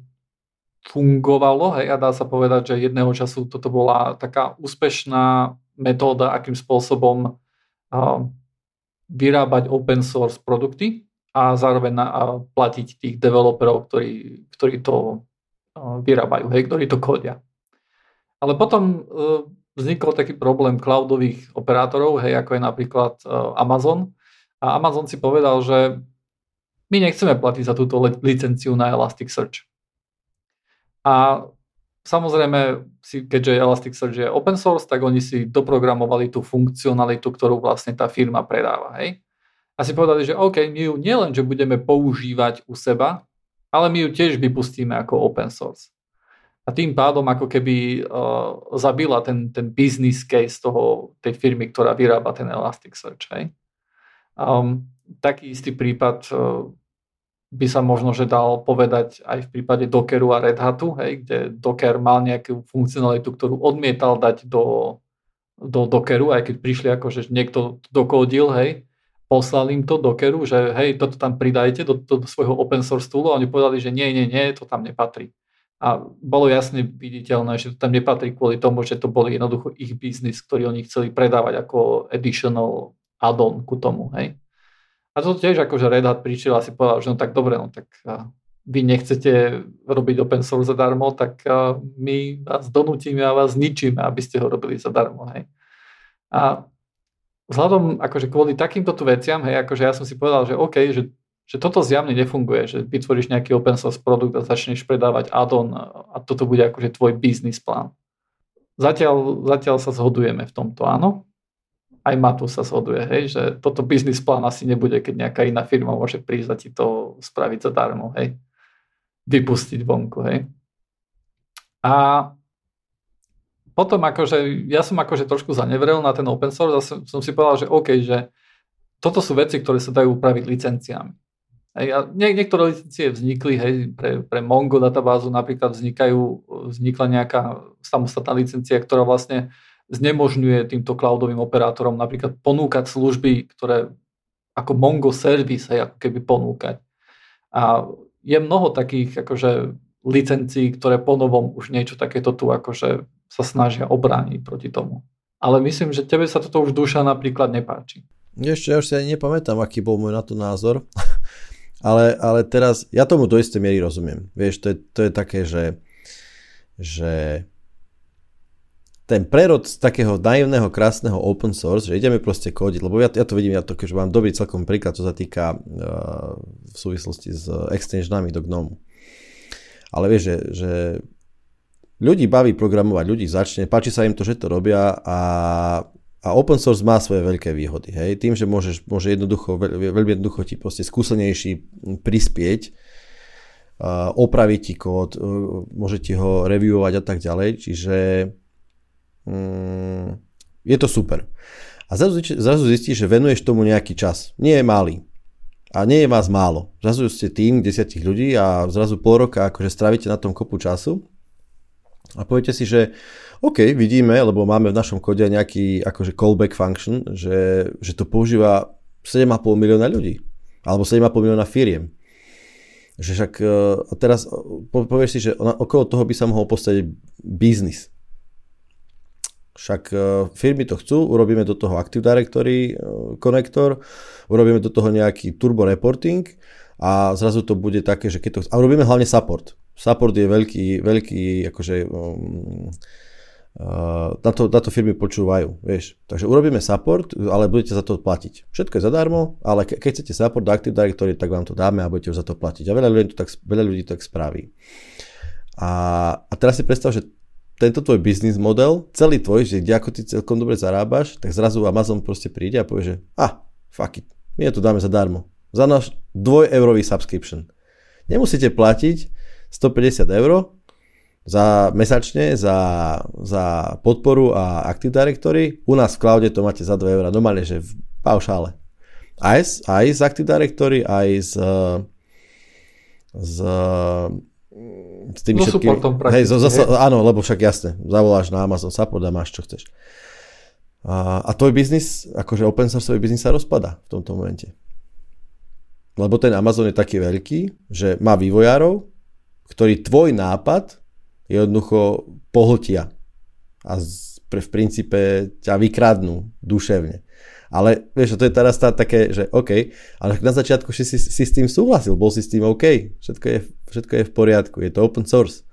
fungovalo hej? a dá sa povedať, že jedného času toto bola taká úspešná metóda, akým spôsobom uh, vyrábať open source produkty a zároveň na, a platiť tých developerov, ktorí, ktorí to vyrábajú, hej, ktorí to kodia. Ale potom e, vznikol taký problém cloudových operátorov, hej, ako je napríklad e, Amazon. A Amazon si povedal, že my nechceme platiť za túto licenciu na Elasticsearch. A samozrejme, keďže Elasticsearch je open source, tak oni si doprogramovali tú funkcionalitu, ktorú vlastne tá firma predáva. Hej? A si povedali, že OK, my ju nielen, že budeme používať u seba, ale my ju tiež vypustíme ako open source. A tým pádom ako keby uh, zabila ten, ten business case toho, tej firmy, ktorá vyrába ten Elasticsearch. Hej. Um, taký istý prípad uh, by sa možno že dal povedať aj v prípade Dockeru a Red Hatu, hej, kde Docker mal nejakú funkcionalitu, ktorú odmietal dať do, do Dockeru, aj keď prišli ako, že niekto dokodil, hej, poslal im to Dockeru, že hej, toto tam pridajte do, do, do svojho open source toolu a oni povedali, že nie, nie, nie, to tam nepatrí. a bolo jasne viditeľné, že to tam nepatrí kvôli tomu, že to boli jednoducho ich biznis, ktorý oni chceli predávať ako additional add-on ku tomu. Hej. A to tiež akože Red Hat prišiel a si povedal, že no tak dobre, no tak vy nechcete robiť open source zadarmo, tak my vás donútime a vás zničíme, aby ste ho robili zadarmo. Hej. A vzhľadom akože kvôli takýmto tu veciam, hej, akože ja som si povedal, že OK, že že toto zjavne nefunguje, že vytvoríš nejaký open source produkt a začneš predávať add-on a toto bude akože tvoj biznis plán. Zatiaľ, zatiaľ sa zhodujeme v tomto, áno. Aj Matu sa zhoduje, hej, že toto biznis plán asi nebude, keď nejaká iná firma môže prísť a ti to spraviť zadarmo, hej. Vypustiť vonku, hej. A potom akože, ja som akože trošku zanevrel na ten open source a som, som si povedal, že OK, že toto sú veci, ktoré sa dajú upraviť licenciami. Hej, a nie, niektoré licencie vznikli, hej, pre, pre Mongo databázu napríklad vznikajú, vznikla nejaká samostatná licencia, ktorá vlastne znemožňuje týmto cloudovým operátorom napríklad ponúkať služby, ktoré ako Mongo service, hej, ako keby ponúkať. A je mnoho takých akože licencií, ktoré ponovom už niečo takéto tu akože sa snažia obrániť proti tomu. Ale myslím, že tebe sa toto už duša napríklad nepáči. Ešte ja už si ani nepamätám, aký bol môj na to názor. Ale, ale teraz, ja tomu do istej miery rozumiem. Vieš, to je, to je také, že, že ten prerod z takého naivného, krásneho open source, že ideme proste kodiť, lebo ja, ja to vidím, ja to, že mám dobrý celkom príklad, čo sa týka uh, v súvislosti s extensionami do GNOME. Ale vieš, že, že ľudí baví programovať, ľudí začne, páči sa im to, že to robia a a open source má svoje veľké výhody. Hej? Tým, že môžeš, môže jednoducho, veľmi jednoducho ti proste skúsenejší prispieť, uh, opraviť ti kód, uh, môže ti ho reviewovať a tak ďalej. Čiže um, je to super. A zrazu, zrazu zistíš, že venuješ tomu nejaký čas. Nie je malý. A nie je vás málo. Zrazu ste tým desiatich ľudí a zrazu pol roka akože strávite na tom kopu času a poviete si, že OK, vidíme, lebo máme v našom kode nejaký akože callback function, že, že to používa 7,5 milióna ľudí. Alebo 7,5 milióna firiem. Že však e, a teraz povieš si, že okolo toho by sa mohol postaviť biznis. Však e, firmy to chcú, urobíme do toho Active Directory e, konektor, urobíme do toho nejaký turbo reporting a zrazu to bude také, že keď to... A urobíme hlavne support. Support je veľký, veľký akože um, na to, na to firmy počúvajú, vieš. Takže urobíme support, ale budete za to platiť. Všetko je zadarmo, ale ke, keď chcete support do Active Directory, tak vám to dáme a budete za to platiť. A veľa ľudí to tak, veľa ľudí to tak spraví. A, a teraz si predstav, že tento tvoj business model, celý tvoj, že ako ty celkom dobre zarábaš, tak zrazu Amazon proste príde a povie, že ah, fuck it, my to dáme zadarmo. Za náš dvojeurový subscription. Nemusíte platiť 150 eur, za mesačne za, za podporu a Active Directory. U nás v cloude to máte za 2 eur, normálne, že v paušále. Aj, z, aj z Active Directory, aj z, z, s tými no, všetkými... Hej, zo, zasa, áno, lebo však jasne, zavoláš na Amazon Support a máš čo chceš. A, a tvoj biznis, akože open source biznis sa rozpada v tomto momente. Lebo ten Amazon je taký veľký, že má vývojárov, ktorí tvoj nápad jednoducho pohltia a v princípe ťa vykradnú duševne. Ale vieš, to je teraz tá také, že OK, ale na začiatku si, si, si s tým súhlasil, bol si s tým OK, všetko je, všetko je v poriadku, je to open source.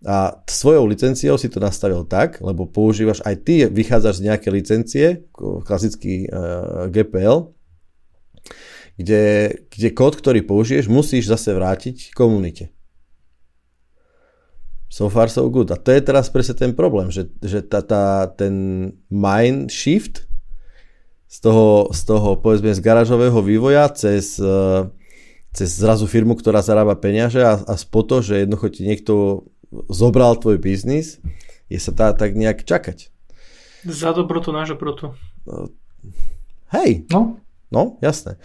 A svojou licenciou si to nastavil tak, lebo používaš, aj ty vychádzaš z nejaké licencie, klasický uh, GPL, kde, kde kód, ktorý použiješ, musíš zase vrátiť komunite. So far so good. A to je teraz presne ten problém, že, že tá, tá, ten mind shift z toho, z toho povedzme z garážového vývoja cez, eh, cez zrazu firmu, ktorá zarába peniaze a, a po to, že jednoducho ti niekto zobral tvoj biznis, je sa tá tak nejak čakať. Za dobrotu nášho proto. Hej. No. No, jasné.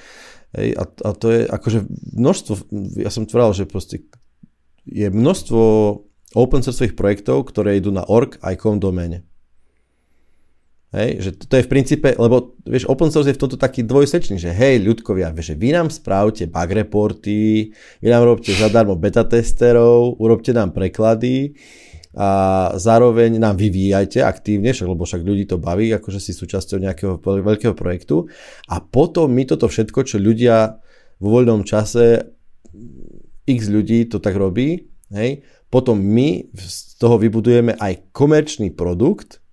Hej, a, a to je akože množstvo, ja som tvril, že proste je množstvo open sourceových projektov, ktoré idú na org icon doméne. Hej, že to je v princípe, lebo vieš, open source je v tomto taký dvojsečný, že hej, ľudkovia, vieš, že vy nám správte bug reporty, vy nám robte zadarmo beta testerov, urobte nám preklady a zároveň nám vyvíjajte aktívne, však, lebo však ľudí to baví, akože si súčasťou nejakého veľkého projektu a potom my toto všetko, čo ľudia vo voľnom čase x ľudí to tak robí, hej, potom my z toho vybudujeme aj komerčný produkt,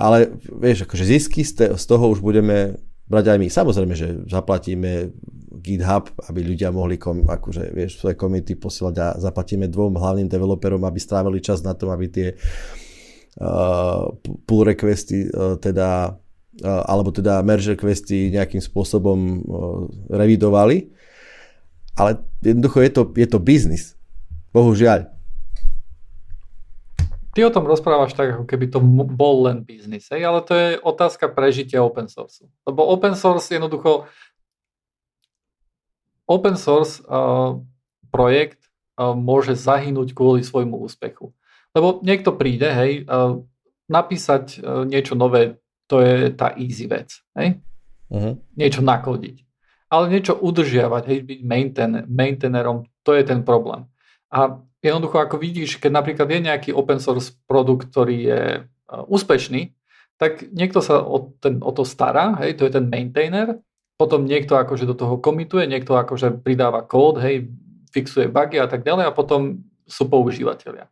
ale vieš, akože zisky z toho už budeme brať aj my. Samozrejme, že zaplatíme GitHub, aby ľudia mohli kom, akože, vieš, svoje komity posielať a zaplatíme dvom hlavným developerom, aby strávili čas na tom, aby tie uh, pull requesty uh, teda uh, alebo teda merge requesty nejakým spôsobom uh, revidovali. Ale jednoducho je to, je to biznis. Bohužiaľ. Ty o tom rozprávaš tak, ako keby to bol len biznis, hej? ale to je otázka prežitia open source. Lebo open source jednoducho open source uh, projekt uh, môže zahynúť kvôli svojmu úspechu. Lebo niekto príde, hej, uh, napísať uh, niečo nové, to je tá easy vec, hej? Uh-huh. Niečo nakodiť. Ale niečo udržiavať, hej, byť maintain, maintainerom, to je ten problém. A jednoducho, ako vidíš, keď napríklad je nejaký open source produkt, ktorý je e, úspešný, tak niekto sa o, ten, o to stará, hej, to je ten maintainer, potom niekto akože do toho komituje, niekto akože pridáva kód, hej, fixuje bugy a tak ďalej a potom sú používateľia.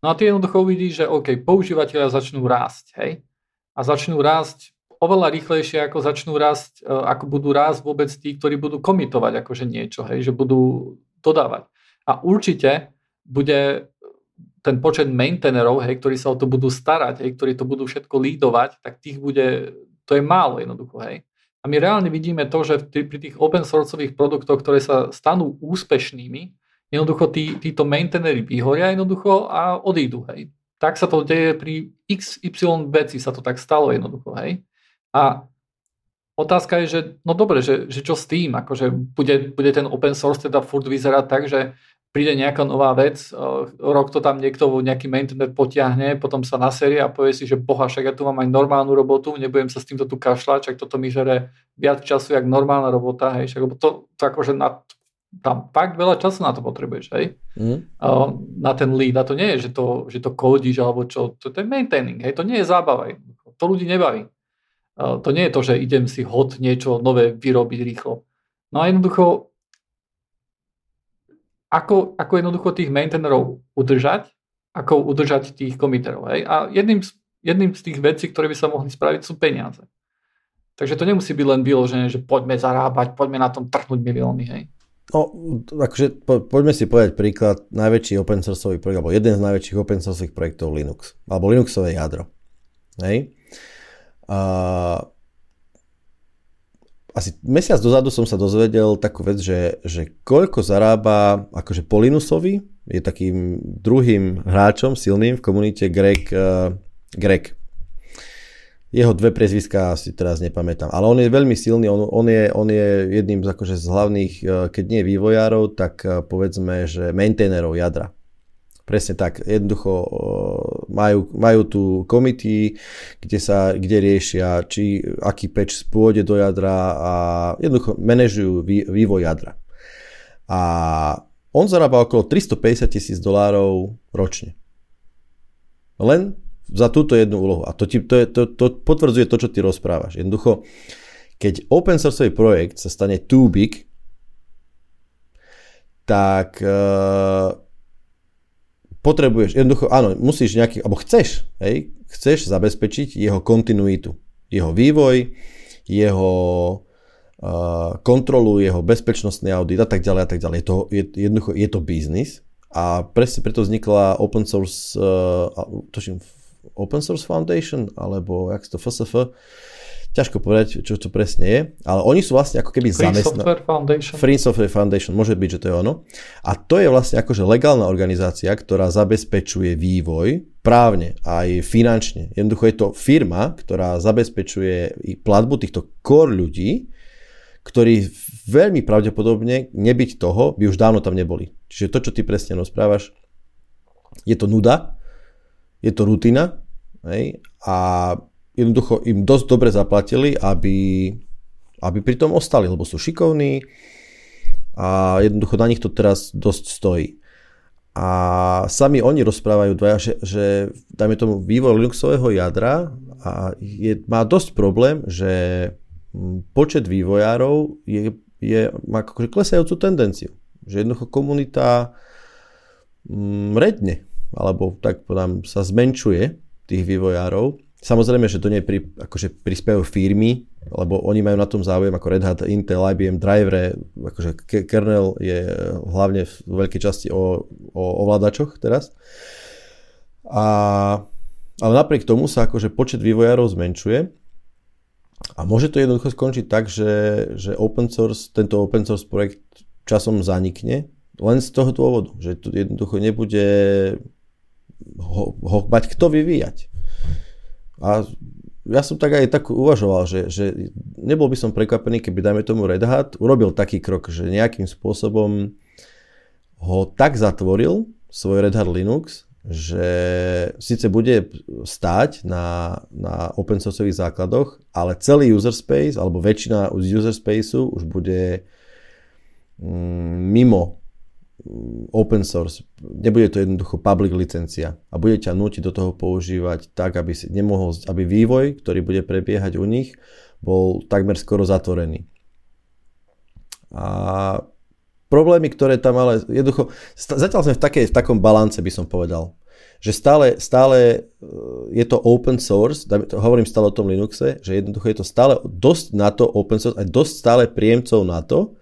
No a ty jednoducho uvidíš, že OK, používateľia začnú rásť, hej, a začnú rásť oveľa rýchlejšie, ako začnú rásť, e, ako budú rásť vôbec tí, ktorí budú komitovať akože niečo, hej, že budú dodávať. A určite bude ten počet maintainerov, hej, ktorí sa o to budú starať, hej, ktorí to budú všetko lídovať, tak tých bude, to je málo jednoducho. Hej. A my reálne vidíme to, že pri tých open sourceových produktoch, ktoré sa stanú úspešnými, jednoducho tí, títo maintainery vyhoria jednoducho a odídu. Hej. Tak sa to deje pri XY veci, sa to tak stalo jednoducho. Hej. A otázka je, že no dobre, že, že čo s tým? Akože bude, bude ten open source teda furt vyzerať tak, že príde nejaká nová vec, rok to tam niekto, nejaký maintainer potiahne, potom sa naserie a povie si, že boha, však ja tu mám aj normálnu robotu, nebudem sa s týmto tu kašľať, však toto mi žere viac času, jak normálna robota, hej, však, to, to akože na, tam fakt veľa času na to potrebuješ, hej, mm. na ten lead, a to nie je, že to, že to kódiš, alebo čo, to, to je maintaining, hej, to nie je zábava, to ľudí nebaví. To nie je to, že idem si hod niečo nové vyrobiť rýchlo. No a jednoducho ako, ako jednoducho tých maintainerov udržať, ako udržať tých komiterov. Hej? A jedným z, jedným z tých vecí, ktoré by sa mohli spraviť, sú peniaze. Takže to nemusí byť len vyložené, že poďme zarábať, poďme na tom trhnúť milióny. Hej? No, akože po, poďme si povedať príklad, najväčší open sourceový projekt, alebo jeden z najväčších open sourceových projektov Linux, alebo Linuxové jadro. Hej? A asi mesiac dozadu som sa dozvedel takú vec, že, že koľko zarába akože Polinusovi, je takým druhým hráčom silným v komunite Greg, uh, Greg. Jeho dve prezviská si teraz nepamätám, ale on je veľmi silný, on, on, je, on je jedným z, akože z hlavných, uh, keď nie vývojárov, tak uh, povedzme, že maintainerov jadra. Presne tak, jednoducho majú, majú tu komity, kde, sa, kde riešia, či aký peč spôjde do jadra a jednoducho manažujú vývoj jadra. A on zarába okolo 350 tisíc dolárov ročne. Len za túto jednu úlohu. A to, ti, to, je, to, to potvrdzuje to, čo ty rozprávaš. Jednoducho, keď open sourceový projekt sa stane too big, tak uh, potrebuješ, jednoducho, áno, musíš nejaký, alebo chceš, hej, chceš zabezpečiť jeho kontinuitu, jeho vývoj, jeho uh, kontrolu, jeho bezpečnostný audit a tak ďalej a tak ďalej. Je to, je, jednoducho, je to biznis a presne preto vznikla open source, uh, točím, open source foundation, alebo jak to FSF, ťažko povedať, čo to presne je, ale oni sú vlastne ako keby Free zamestnaní. Software Foundation. Free Software Foundation, môže byť, že to je ono. A to je vlastne akože legálna organizácia, ktorá zabezpečuje vývoj právne aj finančne. Jednoducho je to firma, ktorá zabezpečuje platbu týchto core ľudí, ktorí veľmi pravdepodobne nebyť toho, by už dávno tam neboli. Čiže to, čo ty presne rozprávaš, je to nuda, je to rutina hej, a jednoducho im dosť dobre zaplatili, aby, aby pri tom ostali, lebo sú šikovní a jednoducho na nich to teraz dosť stojí. A sami oni rozprávajú dvaja, že, že dajme tomu vývoj Linuxového jadra a je, má dosť problém, že počet vývojárov je, je, má akože klesajúcu tendenciu. Že jednoducho komunita redne, alebo tak podám, sa zmenšuje tých vývojárov. Samozrejme, že do nej pri, akože prispievajú firmy, lebo oni majú na tom záujem ako Red Hat, Intel, IBM, drivere, akože kernel je hlavne v veľkej časti o, o ovládačoch teraz. A, ale napriek tomu sa akože počet vývojárov zmenšuje a môže to jednoducho skončiť tak, že, že open source, tento open source projekt časom zanikne, len z toho dôvodu, že to jednoducho nebude ho, ho mať kto vyvíjať. A ja som tak aj tak uvažoval, že, že nebol by som prekvapený, keby dajme tomu Red Hat urobil taký krok, že nejakým spôsobom ho tak zatvoril, svoj Red Hat Linux, že síce bude stáť na, na open sourceových základoch, ale celý user space, alebo väčšina user spaceu už bude mm, mimo open source, nebude to jednoducho public licencia a bude ťa nútiť do toho používať tak, aby, si nemohol, aby vývoj, ktorý bude prebiehať u nich, bol takmer skoro zatvorený. A problémy, ktoré tam ale jednoducho, zatiaľ sme v, takej, v takom balance by som povedal, že stále, stále e, je to open source, hovorím stále o tom Linuxe, že jednoducho je to stále dosť na to open source, aj dosť stále príjemcov na to,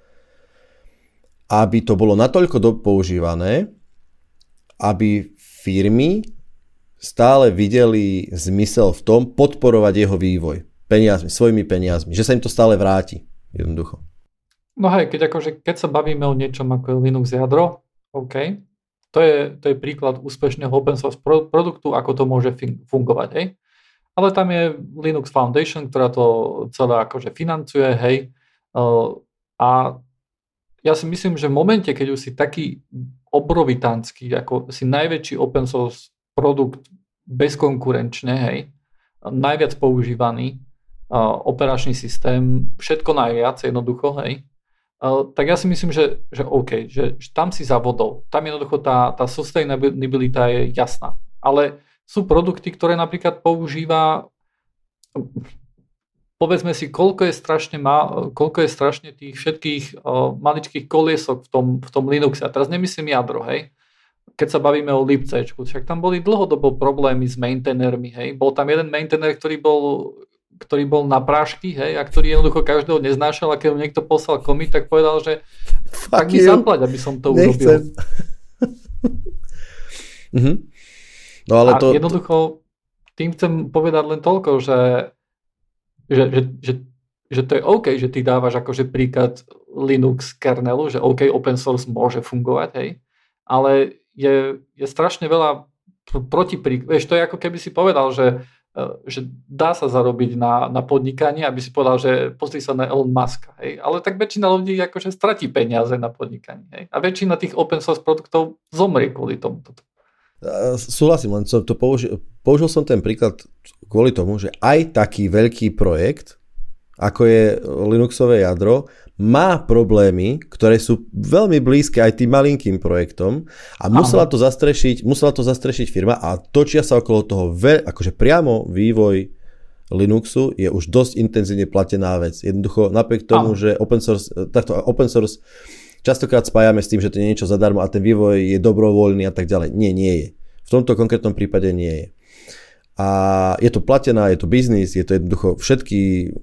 aby to bolo natoľko používané, aby firmy stále videli zmysel v tom podporovať jeho vývoj peniazmi, svojimi peniazmi, že sa im to stále vráti, jednoducho. No hej, keď, akože, keď sa bavíme o niečom ako Linux jadro, OK, to je, to je príklad úspešného open source produktu, ako to môže fungovať, hej. Ale tam je Linux Foundation, ktorá to celé akože financuje, hej. A ja si myslím, že v momente, keď už si taký obrovitánsky, ako si najväčší open source produkt bezkonkurenčne, hej, najviac používaný uh, operačný systém, všetko najviac jednoducho, hej, uh, tak ja si myslím, že, že OK, že, že tam si zavodol. Tam jednoducho tá, tá sustainability je jasná. Ale sú produkty, ktoré napríklad používa povedzme si, koľko je strašne, ma, koľko je strašne tých všetkých uh, maličkých koliesok v tom, v tom Linuxe. A teraz nemyslím jadro, hej. Keď sa bavíme o libc, však tam boli dlhodobo problémy s maintainermi, hej. Bol tam jeden maintainer, ktorý bol ktorý bol na prášky, hej, a ktorý jednoducho každého neznášal a keď mu niekto poslal komit, tak povedal, že tak mi zaplať, aby som to Nechcem. urobil. mm-hmm. No ale a to... jednoducho tým chcem povedať len toľko, že že, že, že, že to je OK, že ty dávaš akože príklad Linux kernelu, že OK, open source môže fungovať, hej, ale je, je strašne veľa protiprík, vieš, to je ako keby si povedal, že, e, že dá sa zarobiť na, na podnikanie, aby si povedal, že pozri sa na Elon Musk, hej, ale tak väčšina ľudí akože stratí peniaze na podnikanie, hej, a väčšina tých open source produktov zomrie kvôli tomu. Súhlasím, len som to použil, použil som ten príklad kvôli tomu, že aj taký veľký projekt, ako je Linuxové jadro, má problémy, ktoré sú veľmi blízke aj tým malinkým projektom a musela to zastrešiť, musela to zastrešiť firma a točia sa okolo toho, veľ, akože priamo vývoj Linuxu je už dosť intenzívne platená vec. Jednoducho napriek tomu, Aha. že open source, takto, open source častokrát spájame s tým, že to je niečo zadarmo a ten vývoj je dobrovoľný a tak ďalej. Nie, nie je. V tomto konkrétnom prípade nie je. A je to platená, je to biznis, je to jednoducho všetky,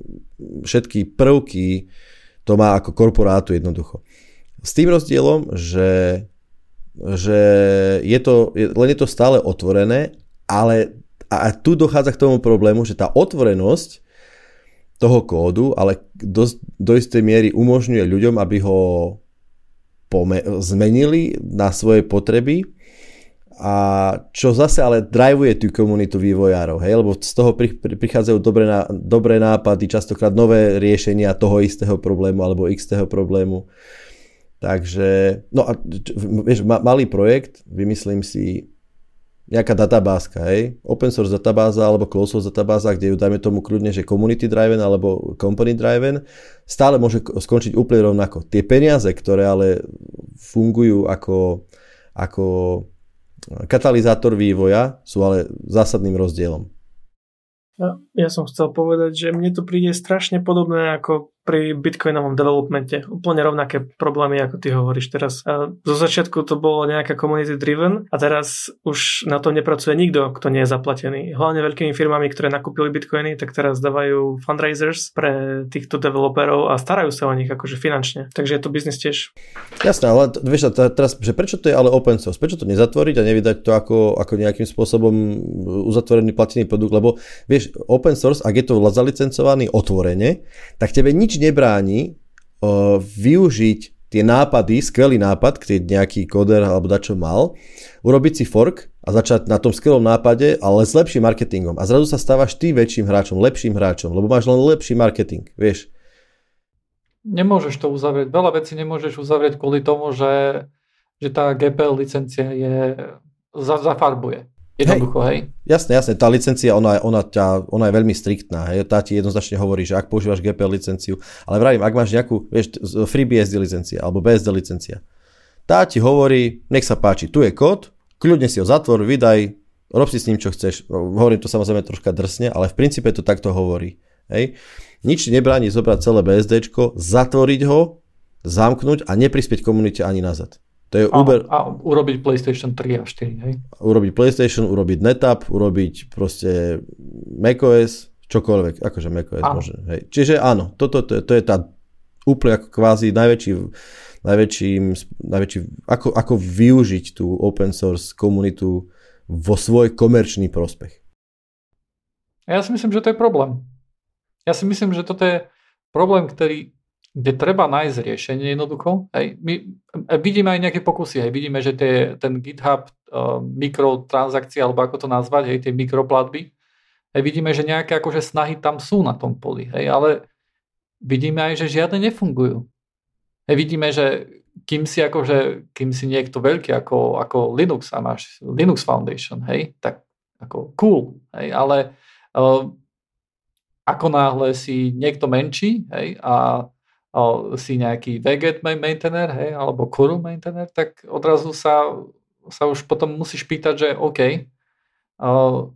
všetky prvky to má ako korporátu jednoducho. S tým rozdielom, že, že je to, len je to stále otvorené, ale a tu dochádza k tomu problému, že tá otvorenosť toho kódu, ale do, do istej miery umožňuje ľuďom, aby ho pome- zmenili na svoje potreby a čo zase ale drivuje tú komunitu vývojárov, hej, lebo z toho pri, pri, prichádzajú dobré, ná, dobré nápady, častokrát nové riešenia toho istého problému alebo x problému. Takže, no a vieš, malý projekt, vymyslím si, nejaká databázka, hej, open source databáza alebo closed source databáza, kde ju dajme tomu kľudne, že community driven alebo company driven, stále môže skončiť úplne rovnako. Tie peniaze, ktoré ale fungujú ako, ako katalizátor vývoja, sú ale zásadným rozdielom. Ja, som chcel povedať, že mne to príde strašne podobné ako pri bitcoinovom developmente. Úplne rovnaké problémy, ako ty hovoríš teraz. A zo začiatku to bolo nejaká community driven a teraz už na to nepracuje nikto, kto nie je zaplatený. Hlavne veľkými firmami, ktoré nakúpili bitcoiny, tak teraz dávajú fundraisers pre týchto developerov a starajú sa o nich akože finančne. Takže je to biznis tiež. Jasné, ale vieš, teraz, že prečo to je ale open source? Prečo to nezatvoriť a nevydať to ako, ako nejakým spôsobom uzatvorený platený produkt? Lebo vieš, open source, ak je to zalicencovaný otvorene, tak tebe nič nebráni uh, využiť tie nápady, skvelý nápad, keď nejaký koder alebo dačo mal, urobiť si fork a začať na tom skvelom nápade, ale s lepším marketingom. A zrazu sa stávaš ty väčším hráčom, lepším hráčom, lebo máš len lepší marketing, vieš. Nemôžeš to uzavrieť. Veľa vecí nemôžeš uzavrieť kvôli tomu, že, že tá GPL licencia je zafarbuje. Jednoducho, hej. hej. Jasné, jasné, tá licencia, ona, ona, ťa, ona je veľmi striktná, hej. tá ti jednoznačne hovorí, že ak používaš GPL licenciu, ale vravím, ak máš nejakú, vieš, FreeBSD licencia alebo BSD licencia, tá ti hovorí, nech sa páči, tu je kód, kľudne si ho zatvor, vydaj, rob si s ním čo chceš. Hovorím to samozrejme troška drsne, ale v princípe to takto hovorí. Hej. Nič nebráni zobrať celé BSD, zatvoriť ho, zamknúť a neprispieť komunite ani nazad. To je Uber... A, a urobiť PlayStation 3 a 4, hej? Urobiť PlayStation, urobiť NetApp, urobiť proste macOS, čokoľvek, akože macOS môže. Hej. Čiže áno, toto to, to je tá úplne ako kvázi najväčší, najväčší, najväčší ako, ako využiť tú open source komunitu vo svoj komerčný prospech. Ja si myslím, že to je problém. Ja si myslím, že toto je problém, ktorý kde treba nájsť riešenie jednoducho. Hej. My e, vidíme aj nejaké pokusy, hej. vidíme, že tie, ten GitHub uh, mikrotransakcie, alebo ako to nazvať, hej, tie mikroplatby, hej, vidíme, že nejaké akože snahy tam sú na tom poli, hej, ale vidíme aj, že žiadne nefungujú. Hej, vidíme, že kým si, akože, kým si niekto veľký ako, ako Linux a máš Linux Foundation, hej, tak ako cool, hej, ale uh, ako náhle si niekto menší hej, a si nejaký veget maintainer, hej, alebo curl maintainer, tak odrazu sa, sa už potom musíš pýtať, že OK, uh,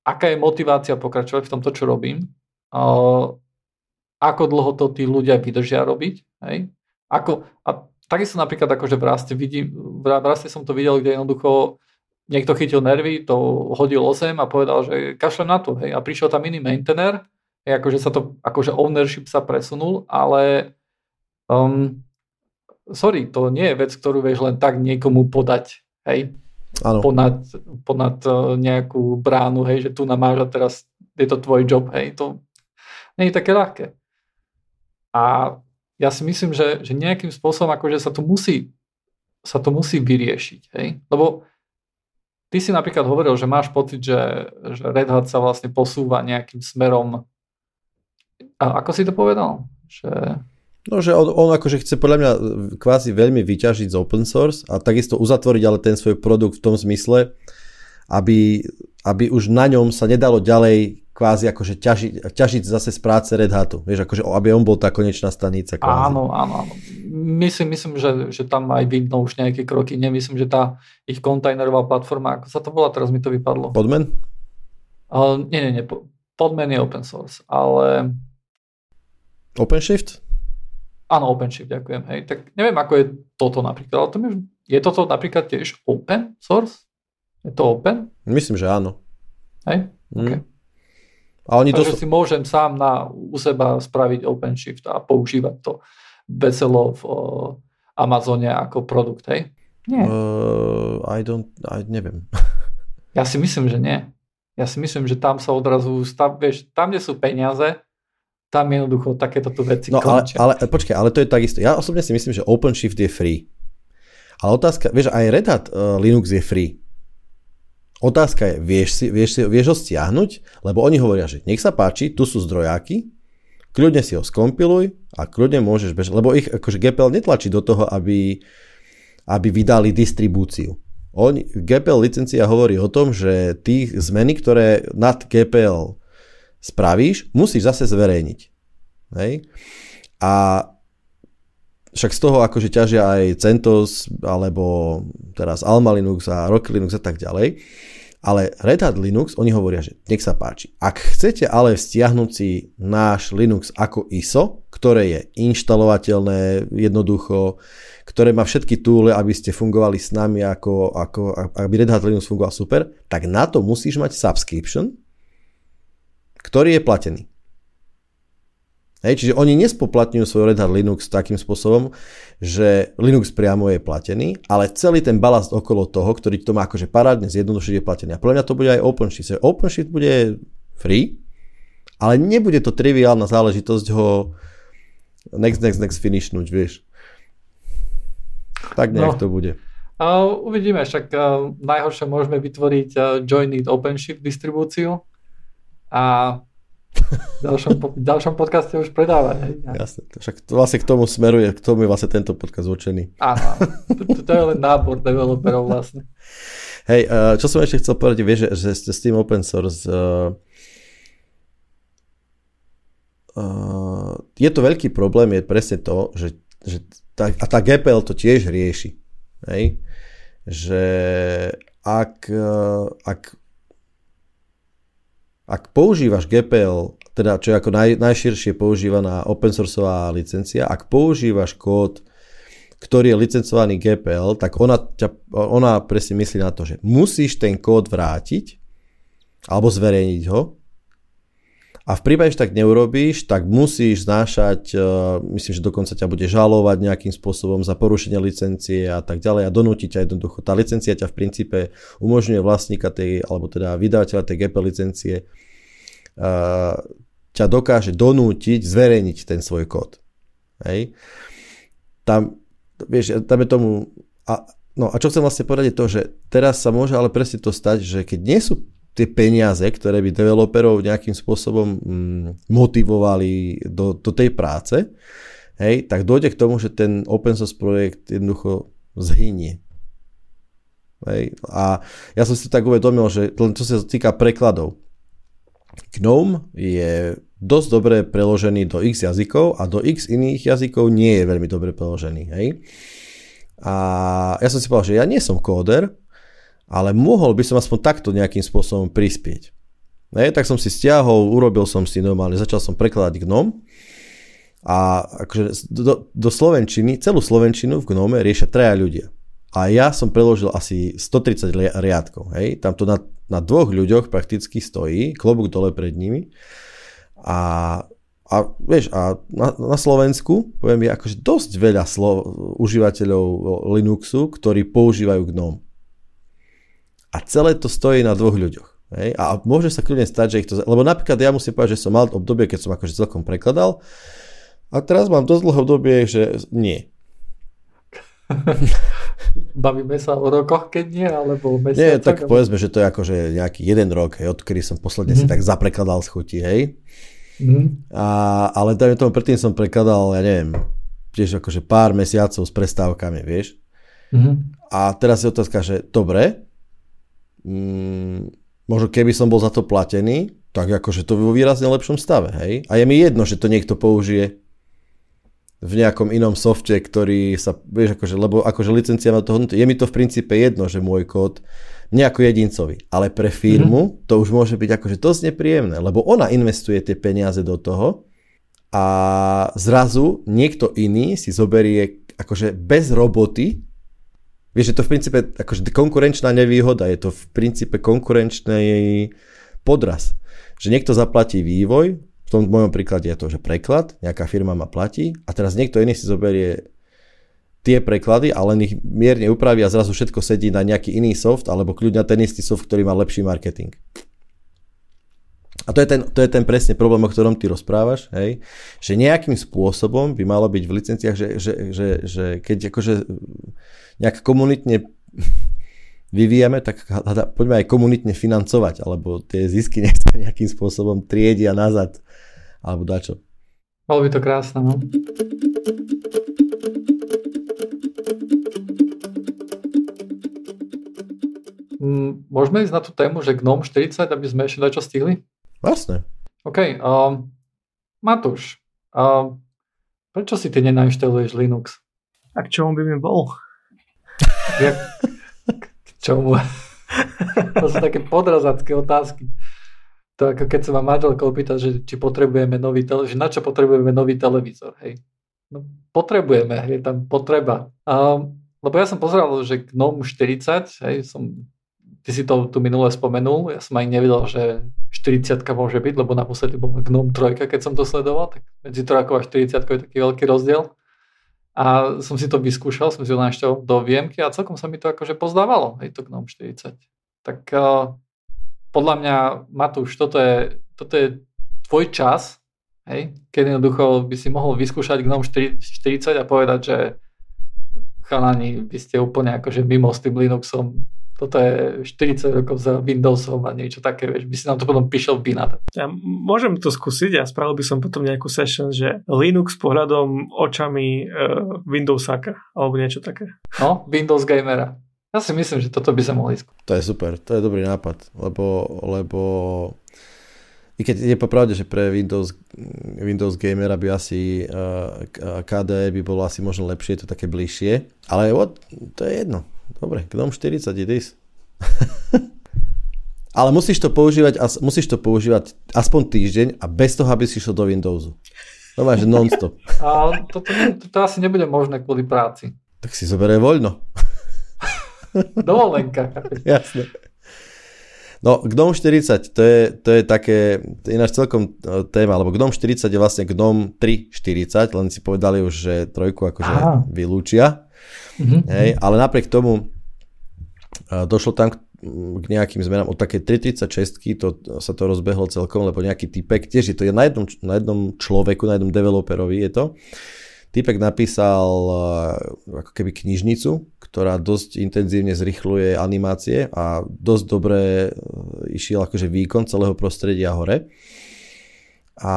aká je motivácia pokračovať v tomto, čo robím, uh, ako dlho to tí ľudia vydržia robiť, hej, ako, a takisto napríklad akože v raste, vidím, v raste som to videl, kde jednoducho niekto chytil nervy, to hodil 8 a povedal, že kašlem na to, hej, a prišiel tam iný maintainer, hej, akože sa to, akože ownership sa presunul, ale Um, sorry, to nie je vec, ktorú vieš len tak niekomu podať, hej? Ano. Ponad, ponad uh, nejakú bránu, hej, že tu na máš a teraz je to tvoj job, hej, to nie je také ľahké. A ja si myslím, že, že nejakým spôsobom akože sa to musí sa to musí vyriešiť, hej, lebo ty si napríklad hovoril, že máš pocit, že, že Red Hat sa vlastne posúva nejakým smerom a ako si to povedal? Že No, že on, on akože chce podľa mňa kvázi veľmi vyťažiť z open source a takisto uzatvoriť ale ten svoj produkt v tom zmysle, aby, aby už na ňom sa nedalo ďalej kvázi akože ťažiť, ťažiť zase z práce Red Hatu. Vieš, akože aby on bol tá konečná stanica. Kvázi. Áno, áno, áno. Myslím, myslím že, že tam aj vidno už nejaké kroky. Nemyslím, že tá ich kontajnerová platforma, ako sa to volá, teraz mi to vypadlo. Podman? Uh, nie, nie, nie. Podman je open source, ale... OpenShift? Áno, OpenShift, ďakujem. Hej. Tak neviem, ako je toto napríklad, ale to je, je toto napríklad tiež open source? Je to open? Myslím, že áno. Hej? Mm. Okay. A oni Takže to... si môžem sám na, u seba spraviť OpenShift a používať to veselo v o, Amazone ako produkt, hej? Nie. Uh, I don't, I neviem. ja si myslím, že nie. Ja si myslím, že tam sa odrazu, stav, vieš, tam, kde sú peniaze, tam jednoducho takéto tu veci no, ale, ale, počkaj, ale to je takisto. Ja osobne si myslím, že OpenShift je free. Ale otázka, vieš, aj Red Hat uh, Linux je free. Otázka je, vieš, si, vieš, si, vieš ho stiahnuť? Lebo oni hovoria, že nech sa páči, tu sú zdrojáky, kľudne si ho skompiluj a kľudne môžeš bežať, lebo ich akože GPL netlačí do toho, aby, aby vydali distribúciu. On, GPL licencia hovorí o tom, že tých zmeny, ktoré nad GPL spravíš, musíš zase zverejniť. Hej? A však z toho akože ťažia aj CentOS, alebo teraz Alma Linux a Rocky Linux a tak ďalej. Ale Red Hat Linux, oni hovoria, že nech sa páči. Ak chcete ale stiahnuť si náš Linux ako ISO, ktoré je inštalovateľné jednoducho, ktoré má všetky túle, aby ste fungovali s nami, ako, ako, aby Red Hat Linux fungoval super, tak na to musíš mať subscription, ktorý je platený. Hej, čiže oni nespoplatňujú svoj Red Hat Linux takým spôsobom, že Linux priamo je platený, ale celý ten balast okolo toho, ktorý to má akože parádne zjednodušiť, je platený. A podľa mňa to bude aj OpenShift. OpenShift bude free, ale nebude to triviálna záležitosť ho next, next, next finishnúť, vieš. Tak nejak no. to bude. Uh, uvidíme, však uh, najhoršie môžeme vytvoriť uh, joined OpenShift distribúciu a v ďalšom, v ďalšom podcaste už predávať. Jasne, však to vlastne k tomu smeruje, k tomu je vlastne tento podcast určený. Áno, to, to je len nábor developerov vlastne. Hej, čo som ešte chcel povedať, vieš, že, že s tým open source uh, uh, je to veľký problém, je presne to, že, že tá, a tá GPL to tiež rieši. Hej? Že ak, eh, ak, ak používaš GPL, teda čo je ako naj, najširšie používaná open sourceová licencia, ak používaš kód, ktorý je licencovaný GPL, tak ona, ťa, ona presne myslí na to, že musíš ten kód vrátiť alebo zverejniť ho a v prípade, že tak neurobíš, tak musíš znášať, uh, myslím, že dokonca ťa bude žalovať nejakým spôsobom za porušenie licencie a tak ďalej a donútiť ťa jednoducho. Tá licencia ťa v princípe umožňuje vlastníka tej, alebo teda vydávateľa tej GP licencie uh, ťa dokáže donútiť zverejniť ten svoj kód. Hej. Tam, vieš, tam je tomu... A, no a čo chcem vlastne povedať je to, že teraz sa môže ale presne to stať, že keď nie sú tie peniaze, ktoré by developerov nejakým spôsobom mm, motivovali do, do tej práce, hej, tak dojde k tomu, že ten open source projekt jednoducho zhynie. Hej. A ja som si tak uvedomil, že len čo sa týka prekladov. GNOME je dosť dobre preložený do x jazykov a do x iných jazykov nie je veľmi dobre preložený. Hej. A ja som si povedal, že ja nie som kóder, ale mohol by som aspoň takto nejakým spôsobom prispieť. Ne, tak som si stiahol, urobil som si normálne, začal som prekladať GNOM a akože do, do Slovenčiny, celú Slovenčinu v GNOME riešia traja ľudia. A ja som preložil asi 130 riadkov. Hej? Tam to na, na dvoch ľuďoch prakticky stojí, klobúk dole pred nimi. A, a vieš, a na, na Slovensku, poviem, je akože dosť veľa slo, užívateľov Linuxu, ktorí používajú GNOME. A celé to stojí na dvoch ľuďoch. Hej? A môže sa kľudne stať, že ich to... Lebo napríklad ja musím povedať, že som mal obdobie, keď som akože celkom prekladal. A teraz mám dosť dlhé obdobie, že nie. Bavíme sa o rokoch, keď nie, alebo mesiacoch? Nie, tak ale... povedzme, že to je akože nejaký jeden rok, hej, odkedy som posledne mm-hmm. si mhm. tak zaprekladal z chuti, hej. Mm-hmm. A, ale dajme tomu, predtým som prekladal, ja neviem, tiež akože pár mesiacov s prestávkami, vieš. Mm-hmm. A teraz je otázka, že dobre, mm, možno keby som bol za to platený, tak akože to vo výrazne lepšom stave, hej? A je mi jedno, že to niekto použije v nejakom inom softe, ktorý sa, vieš, akože, lebo akože licencia má to hodnotu, je mi to v princípe jedno, že môj kód nejako jedincovi, ale pre firmu mm-hmm. to už môže byť akože dosť nepríjemné, lebo ona investuje tie peniaze do toho a zrazu niekto iný si zoberie akože bez roboty Vieš, je to v princípe akože konkurenčná nevýhoda, je to v princípe konkurenčný podraz. Že niekto zaplatí vývoj, v tom mojom príklade je to, že preklad, nejaká firma ma platí a teraz niekto iný si zoberie tie preklady a len ich mierne upraví a zrazu všetko sedí na nejaký iný soft alebo kľudne ten istý soft, ktorý má lepší marketing. A to je, ten, to je ten presne problém, o ktorom ty rozprávaš, hej? že nejakým spôsobom by malo byť v licenciách, že, že, že, že keď akože nejak komunitne vyvíjame, tak poďme aj komunitne financovať, alebo tie zisky nech sa nejakým spôsobom triedia nazad, alebo dačo. Bolo by to krásne, no. môžeme ísť na tú tému, že GNOME 40, aby sme ešte čo stihli? Vlastne. OK. Um, Matúš, um, prečo si ty nenainštaluješ Linux? A k čomu by mi bol? Ja, k čomu? to sú také podrazacké otázky. To ako keď sa ma manželka opýta, že či potrebujeme nový televízor, že na čo potrebujeme nový televízor, hej. No, potrebujeme, je tam potreba. Um, lebo ja som pozeral, že GNOME 40, hej, som, ty si to tu minule spomenul, ja som aj nevedel, že 40 môže byť, lebo naposledy bol GNOME 3, keď som to sledoval, tak medzi 3 a 40 je taký veľký rozdiel. A som si to vyskúšal, som si ho našťal do výjemky a celkom sa mi to akože pozdávalo, hej, to GNOME 40. Tak uh, podľa mňa, Matúš, toto je, toto je tvoj čas, hej, keď jednoducho by si mohol vyskúšať GNOME 40 a povedať, že chalani, vy ste úplne akože mimo s tým Linuxom, toto je 40 rokov za Windowsom a niečo také, vieš, by si nám to potom píšel binat. Ja môžem to skúsiť a spravil by som potom nejakú session, že Linux pohľadom očami uh, Windowsáka alebo niečo také. No, Windows Gamera. Ja si myslím, že toto by sa mohli skúsiť. To je super, to je dobrý nápad, lebo, lebo i keď je popravde, že pre Windows, Windows Gamera by asi uh, eh, KDE by bolo asi možno lepšie, je to také bližšie, ale what, to je jedno. Dobre, GNOME 40 it is. ale musíš to používať, musíš to používať aspoň týždeň a bez toho, aby si šiel do Windowsu. To máš non-stop. A to, to, to, to asi nebude možné kvôli práci. Tak si zoberie voľno. Dovolenka. Jasne. No, GNOME 40, to je, to je také, to je ináč celkom e, téma, lebo GNOME 40 je vlastne GNOME 3.40, len si povedali už, že trojku akože Aha. vylúčia. Mm-hmm. Hej, ale napriek tomu e, došlo tam k, nejakým zmenám od také 336 to sa to rozbehlo celkom, lebo nejaký typek, tiež je to je na jednom, na jednom človeku, na jednom developerovi je to. Typek napísal e, ako keby knižnicu, ktorá dosť intenzívne zrychluje animácie a dosť dobre e, išiel akože výkon celého prostredia hore. A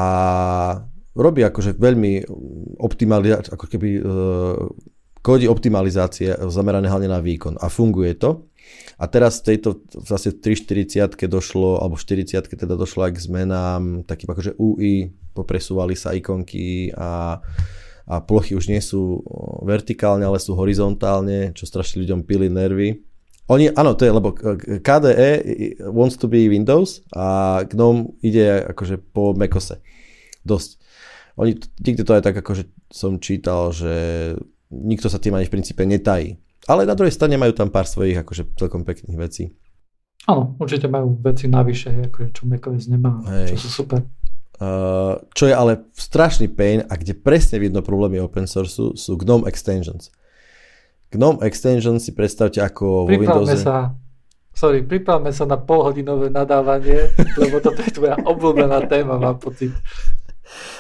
robí akože veľmi optimalizácie, ako keby kódy optimalizácie zamerané hlavne na výkon a funguje to. A teraz v tejto zase 340 došlo, alebo 40 teda došlo aj k zmenám, takým akože UI, popresúvali sa ikonky a a plochy už nie sú vertikálne, ale sú horizontálne, čo strašne ľuďom pili nervy. Oni, áno, to je, lebo KDE wants to be Windows a GNOME ide akože po macOSe. Dosť. Oni, nikto to aj tak akože som čítal, že nikto sa tým ani v princípe netají. Ale na druhej strane majú tam pár svojich akože celkom pekných vecí. Áno, určite majú veci navyše, akože čo macOS nemá, Hej. čo sú super. Uh, čo je ale strašný pain a kde presne vidno problémy open source sú GNOME extensions. GNOME extensions si predstavte ako vo Windowse. sa, sorry, pripravme sa na polhodinové nadávanie, lebo toto je tvoja obľúbená téma, mám pocit.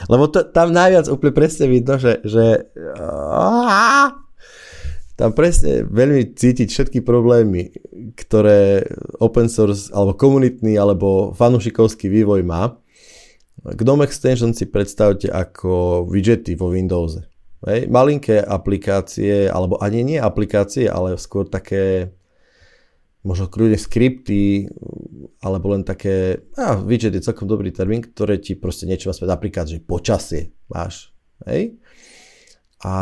Lebo to, tam najviac úplne presne vidno, že, že tam presne veľmi cítiť všetky problémy, ktoré open source alebo komunitný alebo fanušikovský vývoj má GNOME Extension si predstavte ako widgety vo Windowse. Hej, malinké aplikácie, alebo ani nie aplikácie, ale skôr také možno kľudne skripty, alebo len také, a widget je celkom dobrý termín, ktoré ti proste niečo späť, napríklad, že počasie máš, hej. A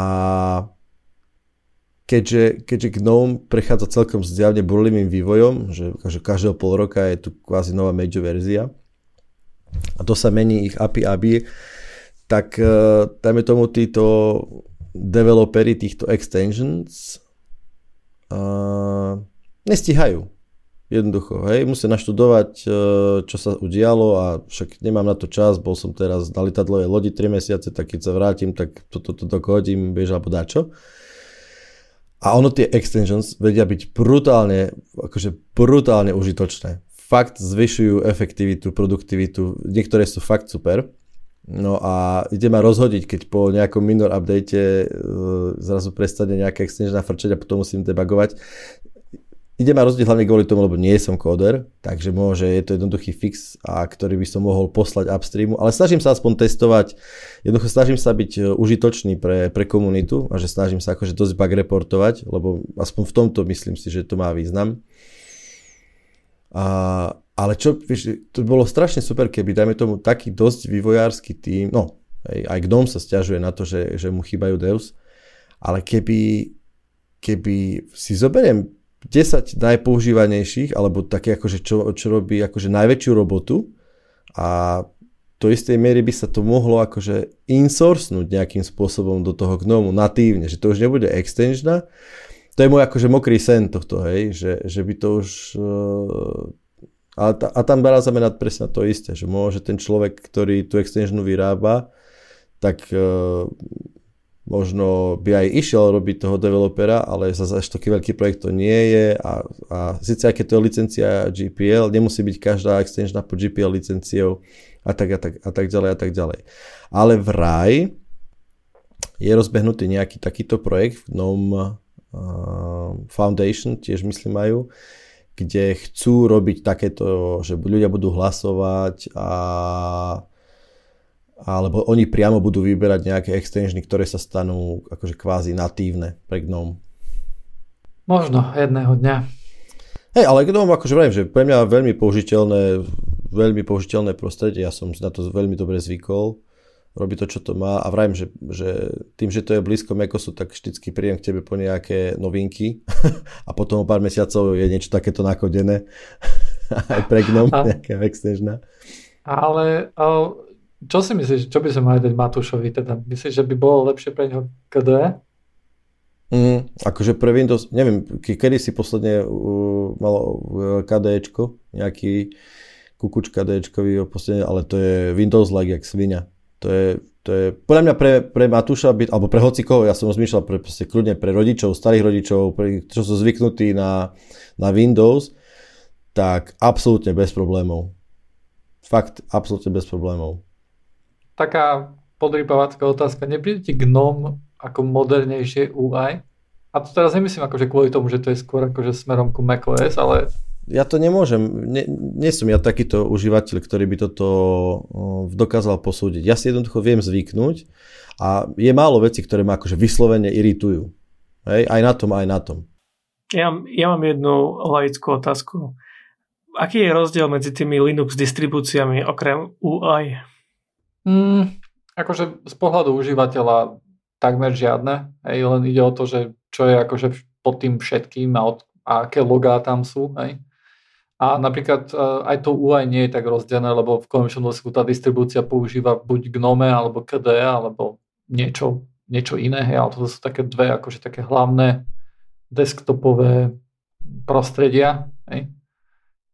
keďže, keďže GNOME prechádza celkom zjavne burlivým vývojom, že, že každého pol roka je tu kvázi nová major verzia, a to sa mení ich API API, tak uh, dajme tomu títo developery týchto extensions uh, nestíhajú. Jednoducho, hej, musia naštudovať, uh, čo sa udialo a však nemám na to čas, bol som teraz na lietadlovej lodi 3 mesiace, tak keď sa vrátim, tak toto to, to, hodím, bež alebo dačo. A ono tie extensions vedia byť brutálne, akože brutálne užitočné fakt zvyšujú efektivitu, produktivitu, niektoré sú fakt super. No a ide ma rozhodiť, keď po nejakom minor update uh, zrazu prestane nejaká extension frčať a potom musím debugovať. Ide ma rozdiť hlavne kvôli tomu, lebo nie som kóder, takže môže, je to jednoduchý fix, a ktorý by som mohol poslať upstreamu, ale snažím sa aspoň testovať, jednoducho snažím sa byť e, užitočný pre, pre komunitu a že snažím sa akože dosť bug reportovať, lebo aspoň v tomto myslím si, že to má význam. A, ale čo, vieš, to bolo strašne super, keby, dajme tomu, taký dosť vývojársky tým, no, aj, Gnome sa stiažuje na to, že, že mu chýbajú Deus, ale keby, keby si zoberiem 10 najpoužívanejších, alebo také akože čo, čo robí akože najväčšiu robotu a do istej miery by sa to mohlo akože insourcnúť nejakým spôsobom do toho gnomu natívne, že to už nebude extensiona. To je môj akože mokrý sen tohto, hej, že, že by to už... Uh, a, a tam dá znamenať presne to isté, že môže ten človek, ktorý tú extensionu vyrába, tak uh, možno by aj išiel robiť toho developera, ale zase až taký veľký projekt to nie je a, a síce aké to je licencia GPL, nemusí byť každá extensiona pod GPL licenciou a tak, a tak, a tak ďalej a tak ďalej. Ale v RAI je rozbehnutý nejaký takýto projekt v GNOME Foundation, tiež myslím majú, kde chcú robiť takéto, že ľudia budú hlasovať a alebo oni priamo budú vyberať nejaké extensiony, ktoré sa stanú akože kvázi natívne pre GNOME. Možno jedného dňa. Hej, ale GNOME akože vrajím, že pre mňa veľmi použiteľné, veľmi použiteľné prostredie, ja som si na to veľmi dobre zvykol, robí to, čo to má a vrajím, že, že tým, že to je blízko Mekosu, tak vždycky príjem k tebe po nejaké novinky a potom o pár mesiacov je niečo takéto nakodené aj pre GNOME, nejaká extensiona. Ale, ale čo si myslíš, čo by sme mali dať Matúšovi teda? Myslíš, že by bolo lepšie pre neho KDE? Mm, akože pre Windows, neviem, kedy si posledne uh, malo uh, KDEčko, nejaký kukuč KDEčkový, posledne, ale to je Windows like jak svinia. To je, to je podľa mňa pre, pre Matúša, by, alebo pre hocikoho, ja som rozmýšľal pre, proste, kľudne pre rodičov, starých rodičov, pre, čo sú zvyknutí na, na Windows, tak absolútne bez problémov. Fakt, absolútne bez problémov taká podrýpavacká otázka. Nepríde ti GNOME ako modernejšie UI? A to teraz nemyslím akože kvôli tomu, že to je skôr akože smerom ku macOS, ale... Ja to nemôžem, nie, nie som ja takýto užívateľ, ktorý by toto dokázal posúdiť. Ja si jednoducho viem zvyknúť a je málo vecí, ktoré ma akože vyslovene iritujú. Hej? Aj na tom, aj na tom. Ja, ja mám jednu laickú otázku. Aký je rozdiel medzi tými Linux distribúciami okrem UI? Mm, akože z pohľadu užívateľa takmer žiadne. Hej, len ide o to, že čo je akože pod tým všetkým a, od, a aké logá tam sú. Hej. A napríklad e, aj to UI nie je tak rozdelené, lebo v konečnom dôsledku tá distribúcia používa buď GNOME alebo KDE alebo niečo, niečo iné. Hej, ale to sú také dve akože také hlavné desktopové prostredia. Hej.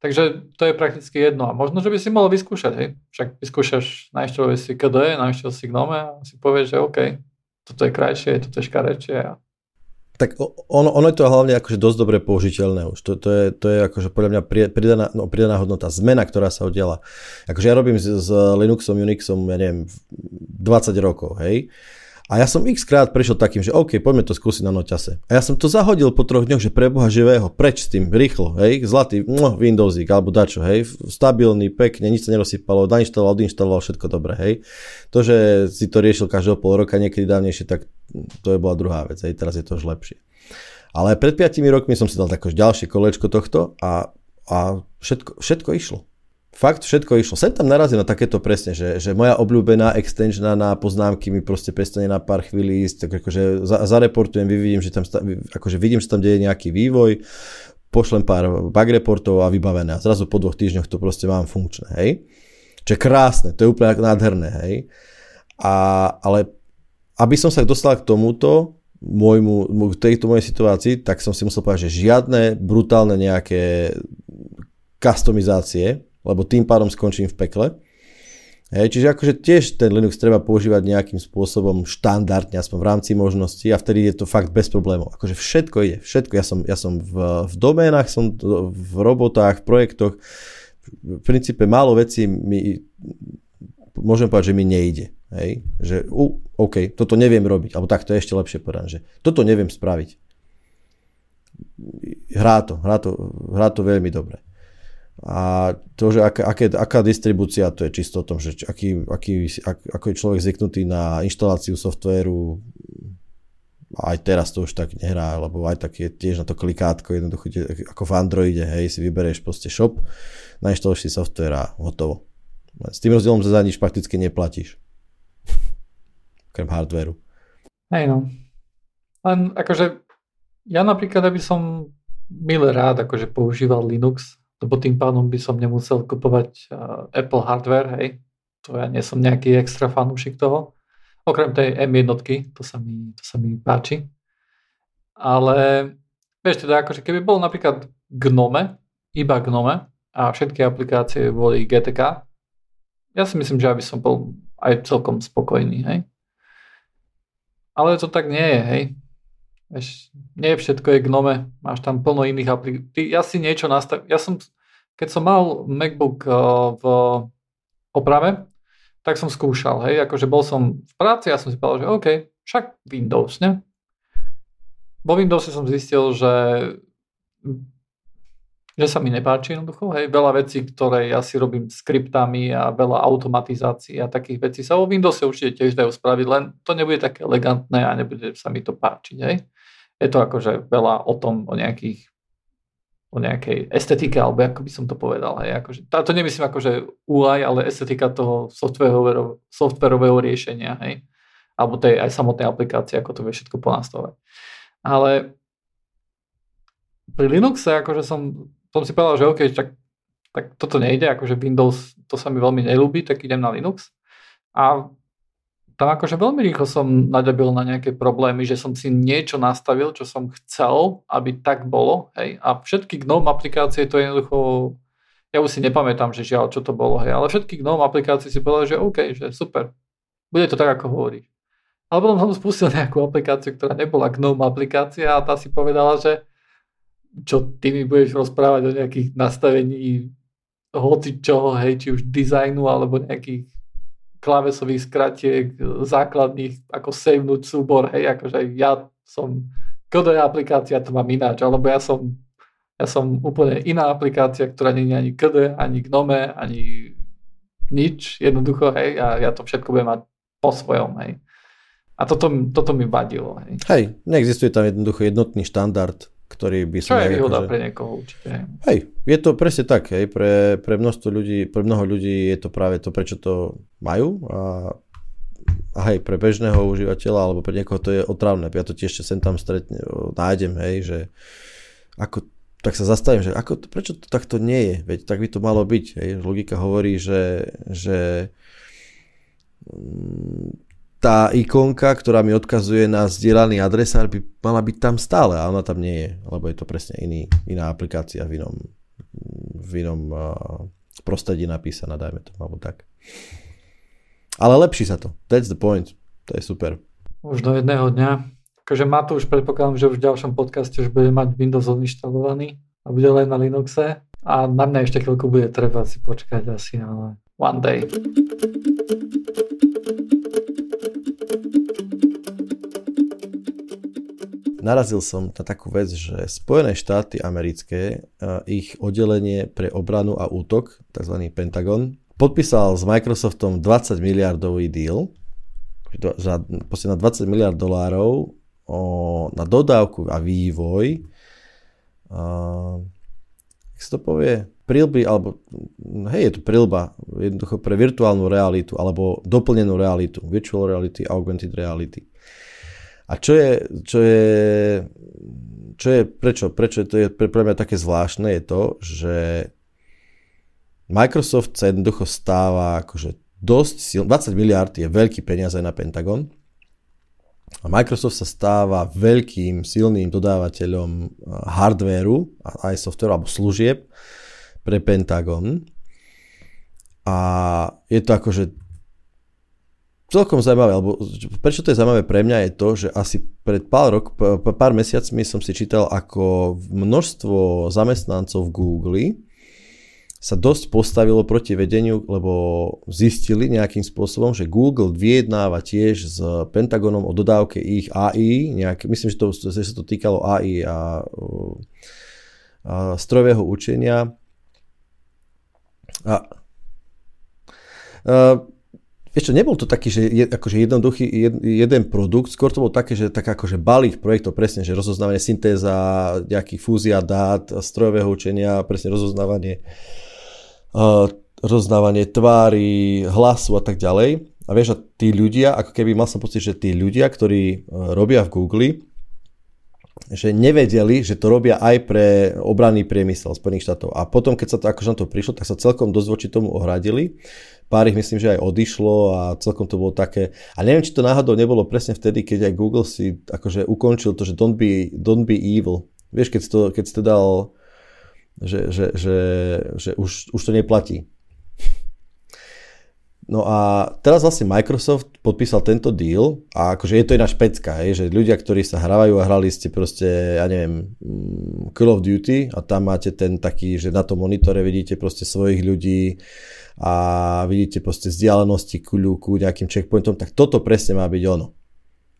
Takže to je prakticky jedno. A možno, že by si mohol vyskúšať, hej. Však vyskúšaš, nainštaluješ si KDE, nainštaluješ si Gnome a si povieš, že OK, toto je krajšie, toto je škarečie. A... Tak ono, ono je to hlavne akože dosť dobre použiteľné už. To, to, je, to je akože podľa mňa pridaná, no, pridaná hodnota, zmena, ktorá sa udiela. Akože ja robím s, s Linuxom, Unixom, ja neviem, 20 rokov, hej. A ja som x krát prešiel takým, že OK, poďme to skúsiť na noťase. A ja som to zahodil po troch dňoch, že pre Boha živého, preč s tým, rýchlo, hej, zlatý, no, Windowsík alebo dačo, hej, stabilný, pekne, nič sa nerozsypalo, nainštaloval, odinštaloval, všetko dobre, hej. To, že si to riešil každého pol roka, niekedy dávnejšie, tak to je bola druhá vec, hej, teraz je to už lepšie. Ale pred 5 rokmi som si dal také ďalšie kolečko tohto a, a všetko, všetko išlo fakt všetko išlo. Sem tam narazím na takéto presne, že, že moja obľúbená extension na poznámky mi proste prestane na pár chvíli ísť, tak akože za, zareportujem, vidím, že tam, akože vidím, že tam deje nejaký vývoj, pošlem pár bug reportov a vybavené. A zrazu po dvoch týždňoch to proste mám funkčné, hej. Čo je krásne, to je úplne nádherné, hej. A, ale aby som sa dostal k tomuto, môjmu, tejto mojej situácii, tak som si musel povedať, že žiadne brutálne nejaké customizácie, lebo tým pádom skončím v pekle. Hej, čiže akože tiež ten Linux treba používať nejakým spôsobom štandardne, aspoň v rámci možností a vtedy je to fakt bez problémov. Akože všetko ide, všetko. Ja som, ja som v, v doménach, som v robotách, v projektoch. V princípe málo vecí mi, môžem povedať, že mi nejde. Hej? Že, uh, OK, toto neviem robiť, alebo tak to je ešte lepšie povedať, že toto neviem spraviť. Hrá to, hrá to, hrá to veľmi dobre. A to, že aká, aké, aká distribúcia, to je čisto o tom, že aký, aký, ak, ako je človek zvyknutý na inštaláciu softvéru, aj teraz to už tak nehrá, lebo aj tak je tiež na to klikátko, jednoducho ako v Androide, hej, si vyberieš proste shop, nainštaluješ si software a hotovo. S tým rozdielom, že za nič prakticky neplatíš. Krem hardwareu. Hej no. Len akože ja napríklad, aby som milé rád akože používal Linux, lebo tým pádom by som nemusel kupovať uh, Apple hardware, hej. To ja nie som nejaký extra fanúšik toho. Okrem tej M1, to sa mi, to sa mi páči. Ale vieš teda, akože keby bol napríklad Gnome, iba Gnome a všetky aplikácie boli GTK, ja si myslím, že aby som bol aj celkom spokojný, hej. Ale to tak nie je, hej. Vieš, nie všetko je Gnome, máš tam plno iných aplikácií. Ja si niečo nastav... Ja som, keď som mal MacBook uh, v oprave, tak som skúšal, hej, akože bol som v práci a som si povedal, že OK, však Windows, ne? Vo Windowse som zistil, že že sa mi nepáči jednoducho, hej, veľa vecí, ktoré ja si robím skriptami a veľa automatizácií a takých vecí sa vo Windowse určite tiež dajú spraviť, len to nebude také elegantné a nebude sa mi to páčiť, hej. Je to akože veľa o tom, o nejakých o nejakej estetike, alebo ako by som to povedal. Hej, akože, to nemyslím akože UI, ale estetika toho softwarového, softwarového riešenia, hej, alebo tej aj samotnej aplikácie, ako to vie všetko ponastavovať. Ale pri Linuxe akože som, som si povedal, že OK, tak, tak toto nejde, akože Windows, to sa mi veľmi nelúbi, tak idem na Linux. A tam akože veľmi rýchlo som naďabil na nejaké problémy, že som si niečo nastavil, čo som chcel, aby tak bolo. Hej. A všetky GNOME aplikácie to je jednoducho, ja už si nepamätám, že žiaľ, čo to bolo, hej, ale všetky GNOME aplikácie si povedali, že OK, že super, bude to tak, ako hovorí. Ale potom som spustil nejakú aplikáciu, ktorá nebola GNOME aplikácia a tá si povedala, že čo ty mi budeš rozprávať o nejakých nastavení hoci čoho, hej, či už dizajnu alebo nejakých klávesových skratiek základných, ako savenúť súbor, hej, akože ja som, KDE aplikácia to mám ináč, alebo ja som, ja som úplne iná aplikácia, ktorá nie je ani KDE, ani GNOME, ani nič, jednoducho, hej, a ja to všetko budem mať po svojom, hej. A toto, toto mi vadilo, hej. Hej, neexistuje tam jednoducho jednotný štandard ktorý by som... Čo je výhoda akože... pre niekoho určite. Hej, je to presne tak, hej, pre, pre množstvo ľudí, pre mnoho ľudí je to práve to, prečo to majú a, a hej, pre bežného užívateľa alebo pre niekoho to je otravné. Ja to tiež sem tam stretne, nájdem, hej, že ako, tak sa zastavím, že ako, prečo to takto nie je, veď tak by to malo byť, hej, logika hovorí, že, že tá ikonka, ktorá mi odkazuje na zdieľaný adresár, by mala byť tam stále a ona tam nie je, lebo je to presne iný, iná aplikácia v inom, v inom uh, prostredí napísaná, dajme to, alebo tak. Ale lepší sa to. That's the point. To je super. Už do jedného dňa. Akože má to už predpokladám, že už v ďalšom podcaste už bude mať Windows odinštalovaný a bude len na Linuxe. A na mňa ešte chvíľku bude treba si počkať asi, ale one day. Narazil som na takú vec, že Spojené štáty americké, ich oddelenie pre obranu a útok, tzv. Pentagon, podpísal s Microsoftom 20 miliardový deal, za, na 20 miliard dolárov o, na dodávku a vývoj a, jak sa to povie, prilby, alebo hej, je to prilba jednoducho pre virtuálnu realitu alebo doplnenú realitu, virtual reality, augmented reality. A čo je, čo je, čo je prečo, prečo to je pre, pre mňa také zvláštne, je to, že Microsoft sa jednoducho stáva akože dosť silný, 20 miliard je veľký peniaze na Pentagon a Microsoft sa stáva veľkým, silným dodávateľom eh, hardvéru, aj softvéru alebo služieb pre Pentagon. A je to akože celkom zaujímavé, alebo prečo to je zaujímavé pre mňa je to, že asi pred pár, rok, pár mesiacmi som si čítal, ako množstvo zamestnancov v Google sa dosť postavilo proti vedeniu, lebo zistili nejakým spôsobom, že Google vyjednáva tiež s Pentagonom o dodávke ich AI, nejak, myslím, že, to, že sa to týkalo AI a, a strojového učenia. A, a Čo, nebol to taký, že je, akože jednoduchý jed, jeden produkt, skôr to bol také, že tak akože balík projektov, presne, že rozoznávanie syntéza, nejakých fúzia dát, strojového učenia, presne rozoznávanie, uh, rozoznávanie tvári, hlasu a tak ďalej. A vieš, a tí ľudia, ako keby mal som pocit, že tí ľudia, ktorí uh, robia v Google, že nevedeli, že to robia aj pre obranný priemysel Spojených štátov. A potom, keď sa to akože na to prišlo, tak sa celkom dosť voči tomu ohradili pár ich myslím, že aj odišlo a celkom to bolo také. A neviem, či to náhodou nebolo presne vtedy, keď aj Google si akože ukončil to, že don't be, don't be evil. Vieš, keď si to, keď si to dal, že, že, že, že už, už to neplatí. No a teraz vlastne Microsoft podpísal tento deal a akože je to iná špecka, hej, že ľudia, ktorí sa hrávajú a hrali ste proste, ja neviem, mm, Call of Duty a tam máte ten taký, že na tom monitore vidíte proste svojich ľudí, a vidíte proste vzdialenosti ku ľuku, nejakým checkpointom, tak toto presne má byť ono.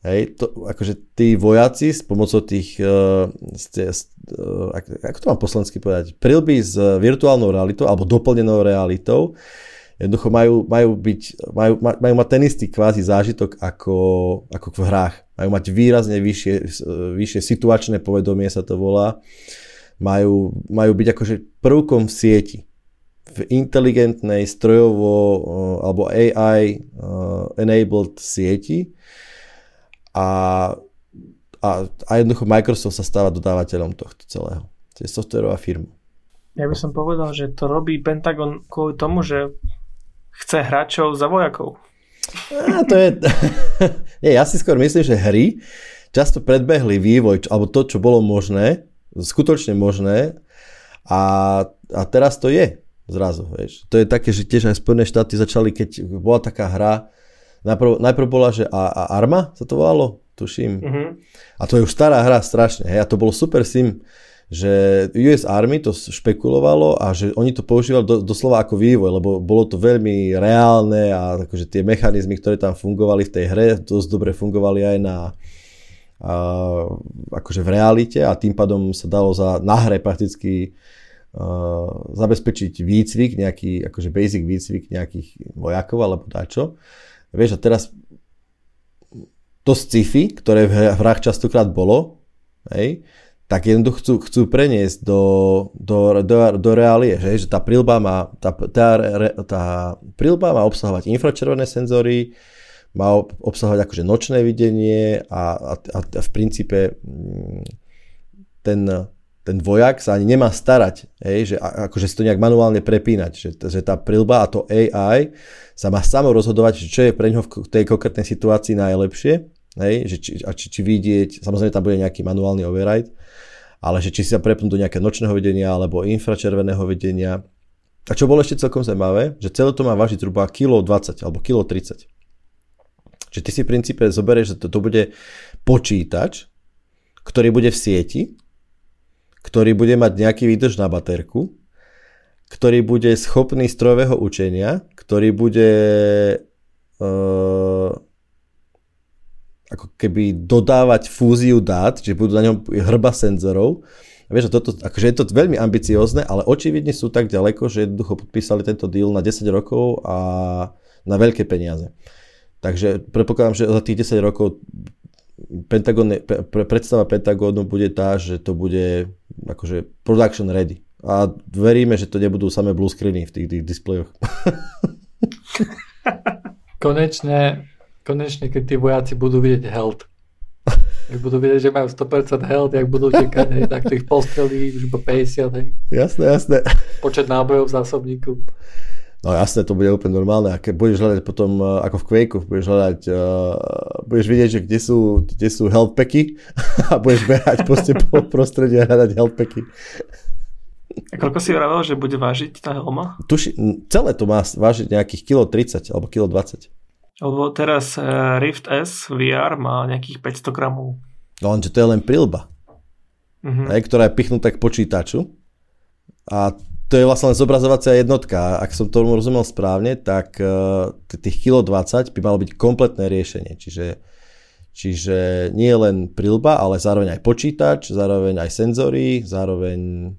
Hej, to, akože tí vojaci s pomocou tých, uh, ste, uh, ako, to mám poslansky povedať, prilby s virtuálnou realitou alebo doplnenou realitou, jednoducho majú, majú, byť, majú, majú mať ten istý kvázi zážitok ako, ako v hrách. Majú mať výrazne vyššie, vyššie situačné povedomie sa to volá. Majú, majú byť akože prvkom v sieti v inteligentnej strojovo eh, alebo AI eh, enabled sieti a, a, a jednoducho Microsoft sa stáva dodávateľom tohto celého. To je softwarová firma. Ja by som povedal, že to robí Pentagon kvôli tomu, že chce hráčov za vojakov. A to je... Nie, ja si skôr myslím, že hry často predbehli vývoj, alebo to, čo bolo možné, skutočne možné a, a teraz to je zrazu, vieš. To je také, že tiež aj Spojené štáty začali, keď bola taká hra, najprv, najprv bola, že a, a Arma sa to volalo, tuším. Uh-huh. A to je už stará hra strašne, hej, a to bolo super sim, že US Army to špekulovalo a že oni to používali do, doslova ako vývoj, lebo bolo to veľmi reálne a akože tie mechanizmy, ktoré tam fungovali v tej hre, dosť dobre fungovali aj na a, akože v realite a tým pádom sa dalo za, na hre prakticky zabezpečiť výcvik, nejaký akože basic výcvik nejakých vojakov alebo dačo. Vieš, a teraz to sci-fi, ktoré v hrách častokrát bolo, hej, tak jednoducho chcú, chcú preniesť do, do, do, do reálie, že, že tá prilba má, tá, tá, tá prilba má obsahovať infračervené senzory, má obsahovať akože nočné videnie a, a, a v princípe mm, ten, ten vojak sa ani nemá starať, hej, že akože si to nejak manuálne prepínať, že, že tá prilba a to AI sa má samo rozhodovať, čo je pre ňoho v tej konkrétnej situácii najlepšie, hej, že či, a či, či vidieť, samozrejme tam bude nejaký manuálny override, ale že či si sa prepnú do nejakého nočného videnia alebo infračerveného videnia. A čo bolo ešte celkom zaujímavé, že celé to má vážiť zhruba kilo 20 alebo kilo 30. Čiže ty si v princípe zoberieš, že to, to bude počítač, ktorý bude v sieti, ktorý bude mať nejaký výdrž na baterku, ktorý bude schopný strojového učenia, ktorý bude uh, ako keby dodávať fúziu dát, čiže budú na ňom hrba senzorov. A vieš, toto, akože je to veľmi ambiciozne, ale očividne sú tak ďaleko, že jednoducho podpísali tento deal na 10 rokov a na veľké peniaze. Takže predpokladám, že za tých 10 rokov Pentagon, predstava Pentagonu bude tá, že to bude akože production ready. A veríme, že to nebudú samé blue screeny v tých, tých displejoch. konečne, konečne, keď tí vojaci budú vidieť health. Ak budú vidieť, že majú 100% health, ak budú čekať, hej, tak to ich postrelí už po 50, hej. Jasné, jasné. Počet nábojov v zásobníku. No jasné, to bude úplne normálne. A keď budeš hľadať potom, e, ako v Quakeu, budeš hľadať, uh, budeš vidieť, že kde sú, kde sú health packy a budeš behať proste po prostredí a hľadať health packy. A koľko si vravel, že bude vážiť tá helma? Tuši, celé to má vážiť nejakých kilo 30 alebo kilo 20. Lebo teraz e, Rift S VR má nejakých 500 gramov. No lenže to je len prilba. Uh-huh. Ktorá je pichnutá k počítaču. A to je vlastne len zobrazovacia jednotka. Ak som tomu rozumel správne, tak uh, tých kilo 20 by malo byť kompletné riešenie. Čiže, čiže nie len prilba, ale zároveň aj počítač, zároveň aj senzory, zároveň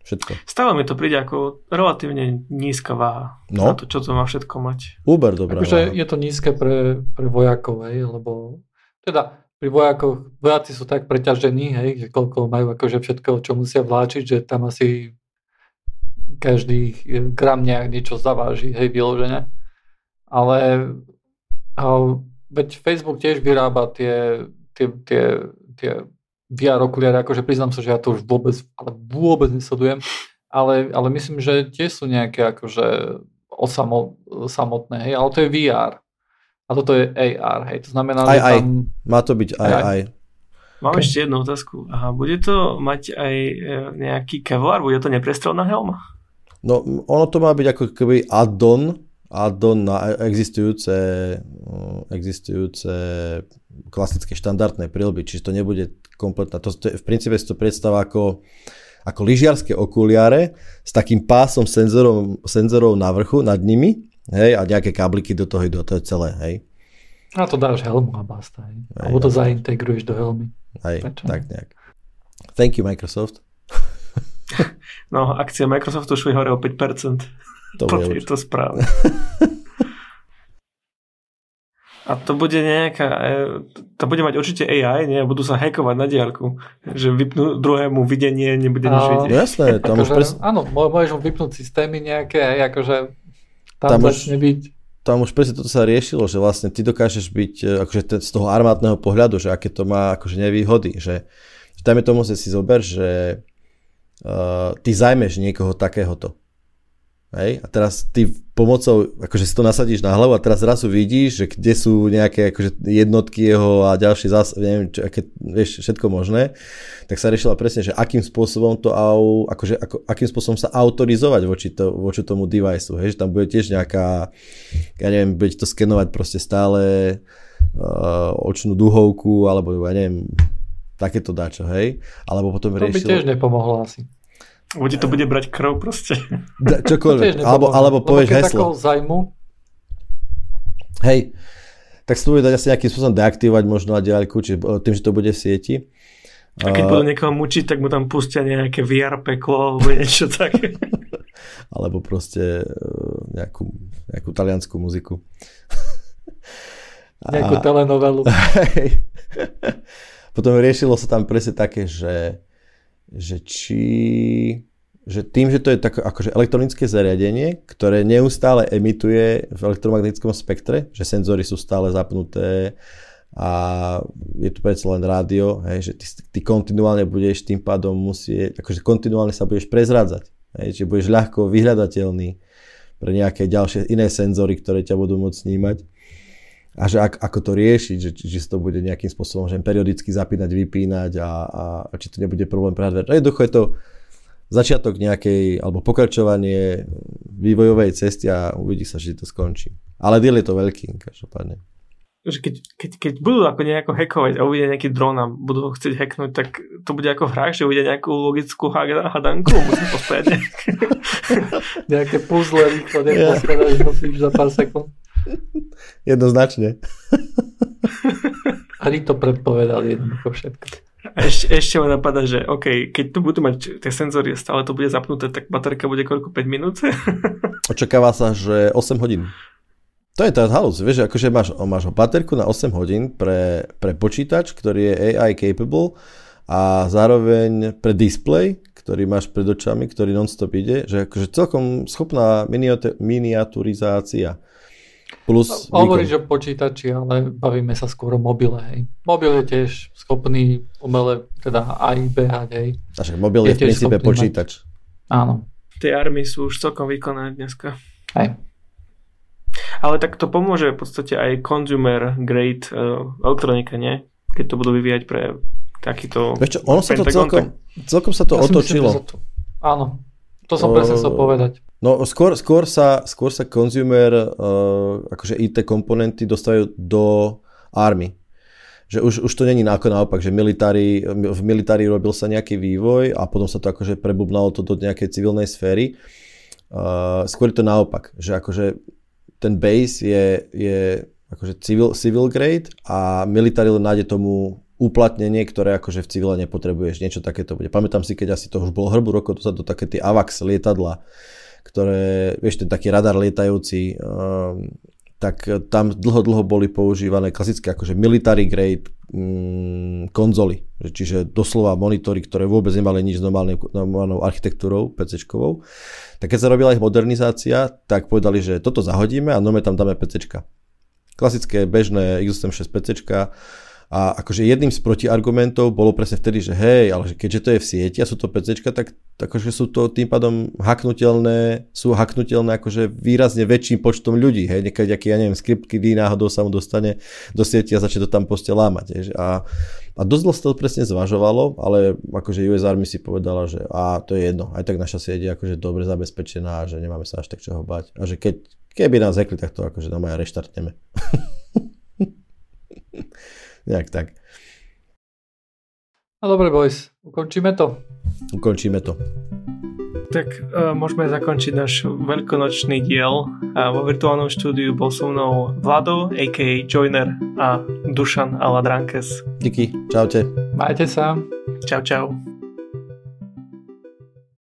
Všetko. Stále mi to príde ako relatívne nízka váha No. na to, čo to má všetko mať. Uber dobrá váha. je to nízke pre, pre vojakov, hej, lebo teda pri vojakoch, vojaci sú tak preťažení, hej, že koľko majú akože všetko, čo musia vláčiť, že tam asi každý gram nejak niečo zaváži, hej, vyložené. Ale veď Facebook tiež vyrába tie, tie, tie, tie VR okuliare, akože priznám sa, že ja to už vôbec, ale vôbec nesledujem, ale, ale myslím, že tiež sú nejaké akože osamo, samotné, hej, ale to je VR. A toto je AR, hej, to znamená, Aj, že aj. tam... Má to byť aj, Aj. aj. Mám Ok. ešte jednu otázku. Aha, bude to mať aj e, nejaký Kevlar? Bude to neprestrelná helma? No, ono to má byť ako keby add-on, add-on na existujúce, mm, existujúce klasické štandardné prilby, čiže to nebude kompletná, to, to je, v princípe si to predstava ako, ako lyžiarske okuliare s takým pásom senzorov, senzorov na vrchu, nad nimi, hej, a nejaké kábliky do toho idú, to je celé, hej. A to dáš helmu a basta, hej. Hej, Alebo to zaintegruješ do helmy. hej Prečo? tak nejak. Thank you Microsoft. No, akcie Microsoftu šli hore o 5% To po tejto správe. A to bude nejaká, e, to bude mať určite AI, nie? Budú sa hackovať na diaľku. Že vypnú druhému videnie, nebude nič No vidieť. jasné, tam už Akože, pres, Áno, mô- môžeš mu vypnúť systémy nejaké, akože tam, Tam tam už- začne byť. tam už presne toto sa riešilo, že vlastne ty dokážeš byť e, akože te- z toho armátneho pohľadu, že aké to má akože nevýhody, že, že tam je tomu že si zober, že uh, ty zajmeš niekoho takéhoto. Hej? A teraz ty pomocou, akože si to nasadíš na hlavu a teraz zrazu vidíš, že kde sú nejaké akože jednotky jeho a ďalšie zás, neviem, čo, aké, vieš, všetko možné, tak sa riešila presne, že akým spôsobom to au, akože, ako, akým spôsobom sa autorizovať voči, to, voči tomu deviceu, hej? že tam bude tiež nejaká, ja neviem, bude to skenovať proste stále uh, očnú duhovku, alebo ja neviem, takéto dačo, hej? Alebo potom To by riešilo... tiež nepomohlo asi. Bude to bude brať krv proste. Da, To čokoľvek, tiež alebo, nepomohlo. alebo Lebo povieš heslo. zajmu, Hej, tak sa to bude dať asi nejakým spôsobom deaktivovať možno na diaľku, či tým, že to bude v sieti. A keď budú niekoho mučiť, tak mu tam pustia nejaké VR peklo alebo niečo také. alebo proste e, nejakú, nejakú taliansku muziku. nejakú A- telenovelu. Potom riešilo sa tam presne také, že, že či že tým, že to je tak, akože elektronické zariadenie, ktoré neustále emituje v elektromagnetickom spektre, že senzory sú stále zapnuté a je tu predsa len rádio, hej, že ty, ty kontinuálne budeš tým pádom musieť, akože kontinuálne sa budeš prezrádzať, hej, že budeš ľahko vyhľadateľný pre nejaké ďalšie iné senzory, ktoré ťa budú môcť snímať a že ak, ako to riešiť, že, či si to bude nejakým spôsobom že periodicky zapínať, vypínať a, a, a či to nebude problém pre hardware. Jednoducho je to začiatok nejakej, alebo pokračovanie vývojovej cesty a uvidí sa, že to skončí. Ale deal je to veľký, každopádne. Keď, keď, keď budú ako nejako hackovať a uvidia nejaký dron a budú ho chcieť hacknúť, tak to bude ako v hrách, že uvidia nejakú logickú hada- hadanku, musí pospieť. Nejaké puzzle rýchlo Ja. neposkladať, musíš za pár sekúnd. Jednoznačne. Ani to predpovedali jednoducho všetko. A ešte, ešte ma napadá, že OK, keď tu budú mať tie senzory, stále to bude zapnuté, tak baterka bude koľko? 5 minút? Očakáva sa, že 8 hodín. To je tá halus, vieš, že akože máš, máš baterku na 8 hodín pre, pre počítač, ktorý je AI capable a zároveň pre display, ktorý máš pred očami, ktorý non-stop ide, že akože celkom schopná miniaturizácia plus Hovoríš výkon. o počítači, ale bavíme sa skôr o mobile, hej. Mobil je tiež schopný umele, teda aj behať, hej. Však mobil je, je v princípe počítač. Áno. Tie army sú už celkom výkonné dneska. Hej. Ale tak to pomôže v podstate aj consumer grade uh, elektronika, nie? Keď to budú vyvíjať pre takýto... Vieš čo, ono sa to Pentagon, celkom, celkom sa to Ja myslím, otočilo. sa to... Áno. To som presne chcel povedať. No skôr, skôr, sa, skôr sa consumer, uh, akože IT komponenty dostávajú do army. Že už, už to není ako naopak, že militári, v militári robil sa nejaký vývoj a potom sa to akože prebubnalo to do nejakej civilnej sféry. Uh, skôr je to naopak, že akože ten base je, je akože civil, civil grade a military len nájde tomu uplatnenie, ktoré akože v civile nepotrebuješ, niečo takéto bude. Pamätám si, keď asi to už bolo hrbu rokov dozadu, také tie AVAX lietadla, ktoré, vieš, ten taký radar lietajúci, um, tak tam dlho, dlho boli používané klasické akože military grade mm, konzoly, čiže doslova monitory, ktoré vôbec nemali nič s normálnou architektúrou PC-čkovou. Tak keď sa robila ich modernizácia, tak povedali, že toto zahodíme a nome tam dáme PC. Klasické bežné x86 PC, a akože jedným z protiargumentov bolo presne vtedy, že hej, ale že keďže to je v sieti a sú to PC, tak akože sú to tým pádom haknutelné, sú haknutelné akože výrazne väčším počtom ľudí, hej, niekedy aký, ja neviem, skript, kedy náhodou sa mu dostane do sieti a začne to tam proste lámať, hej, a, a dosť dlho to presne zvažovalo, ale akože US Army si povedala, že a to je jedno, aj tak naša sieť je akože dobre zabezpečená, že nemáme sa až tak čoho bať a že keď, keby nás hekli, tak to akože nám aj reštartneme. Nejak tak. No dobre, boys, ukončíme to. Ukončíme to. Tak uh, môžeme zakončiť náš veľkonočný diel. Uh, vo virtuálnom štúdiu bol so mnou Vlado, a.k.a. Joiner a Dušan Aladránkes. Díky, čaute. Majte sa. Čau, čau.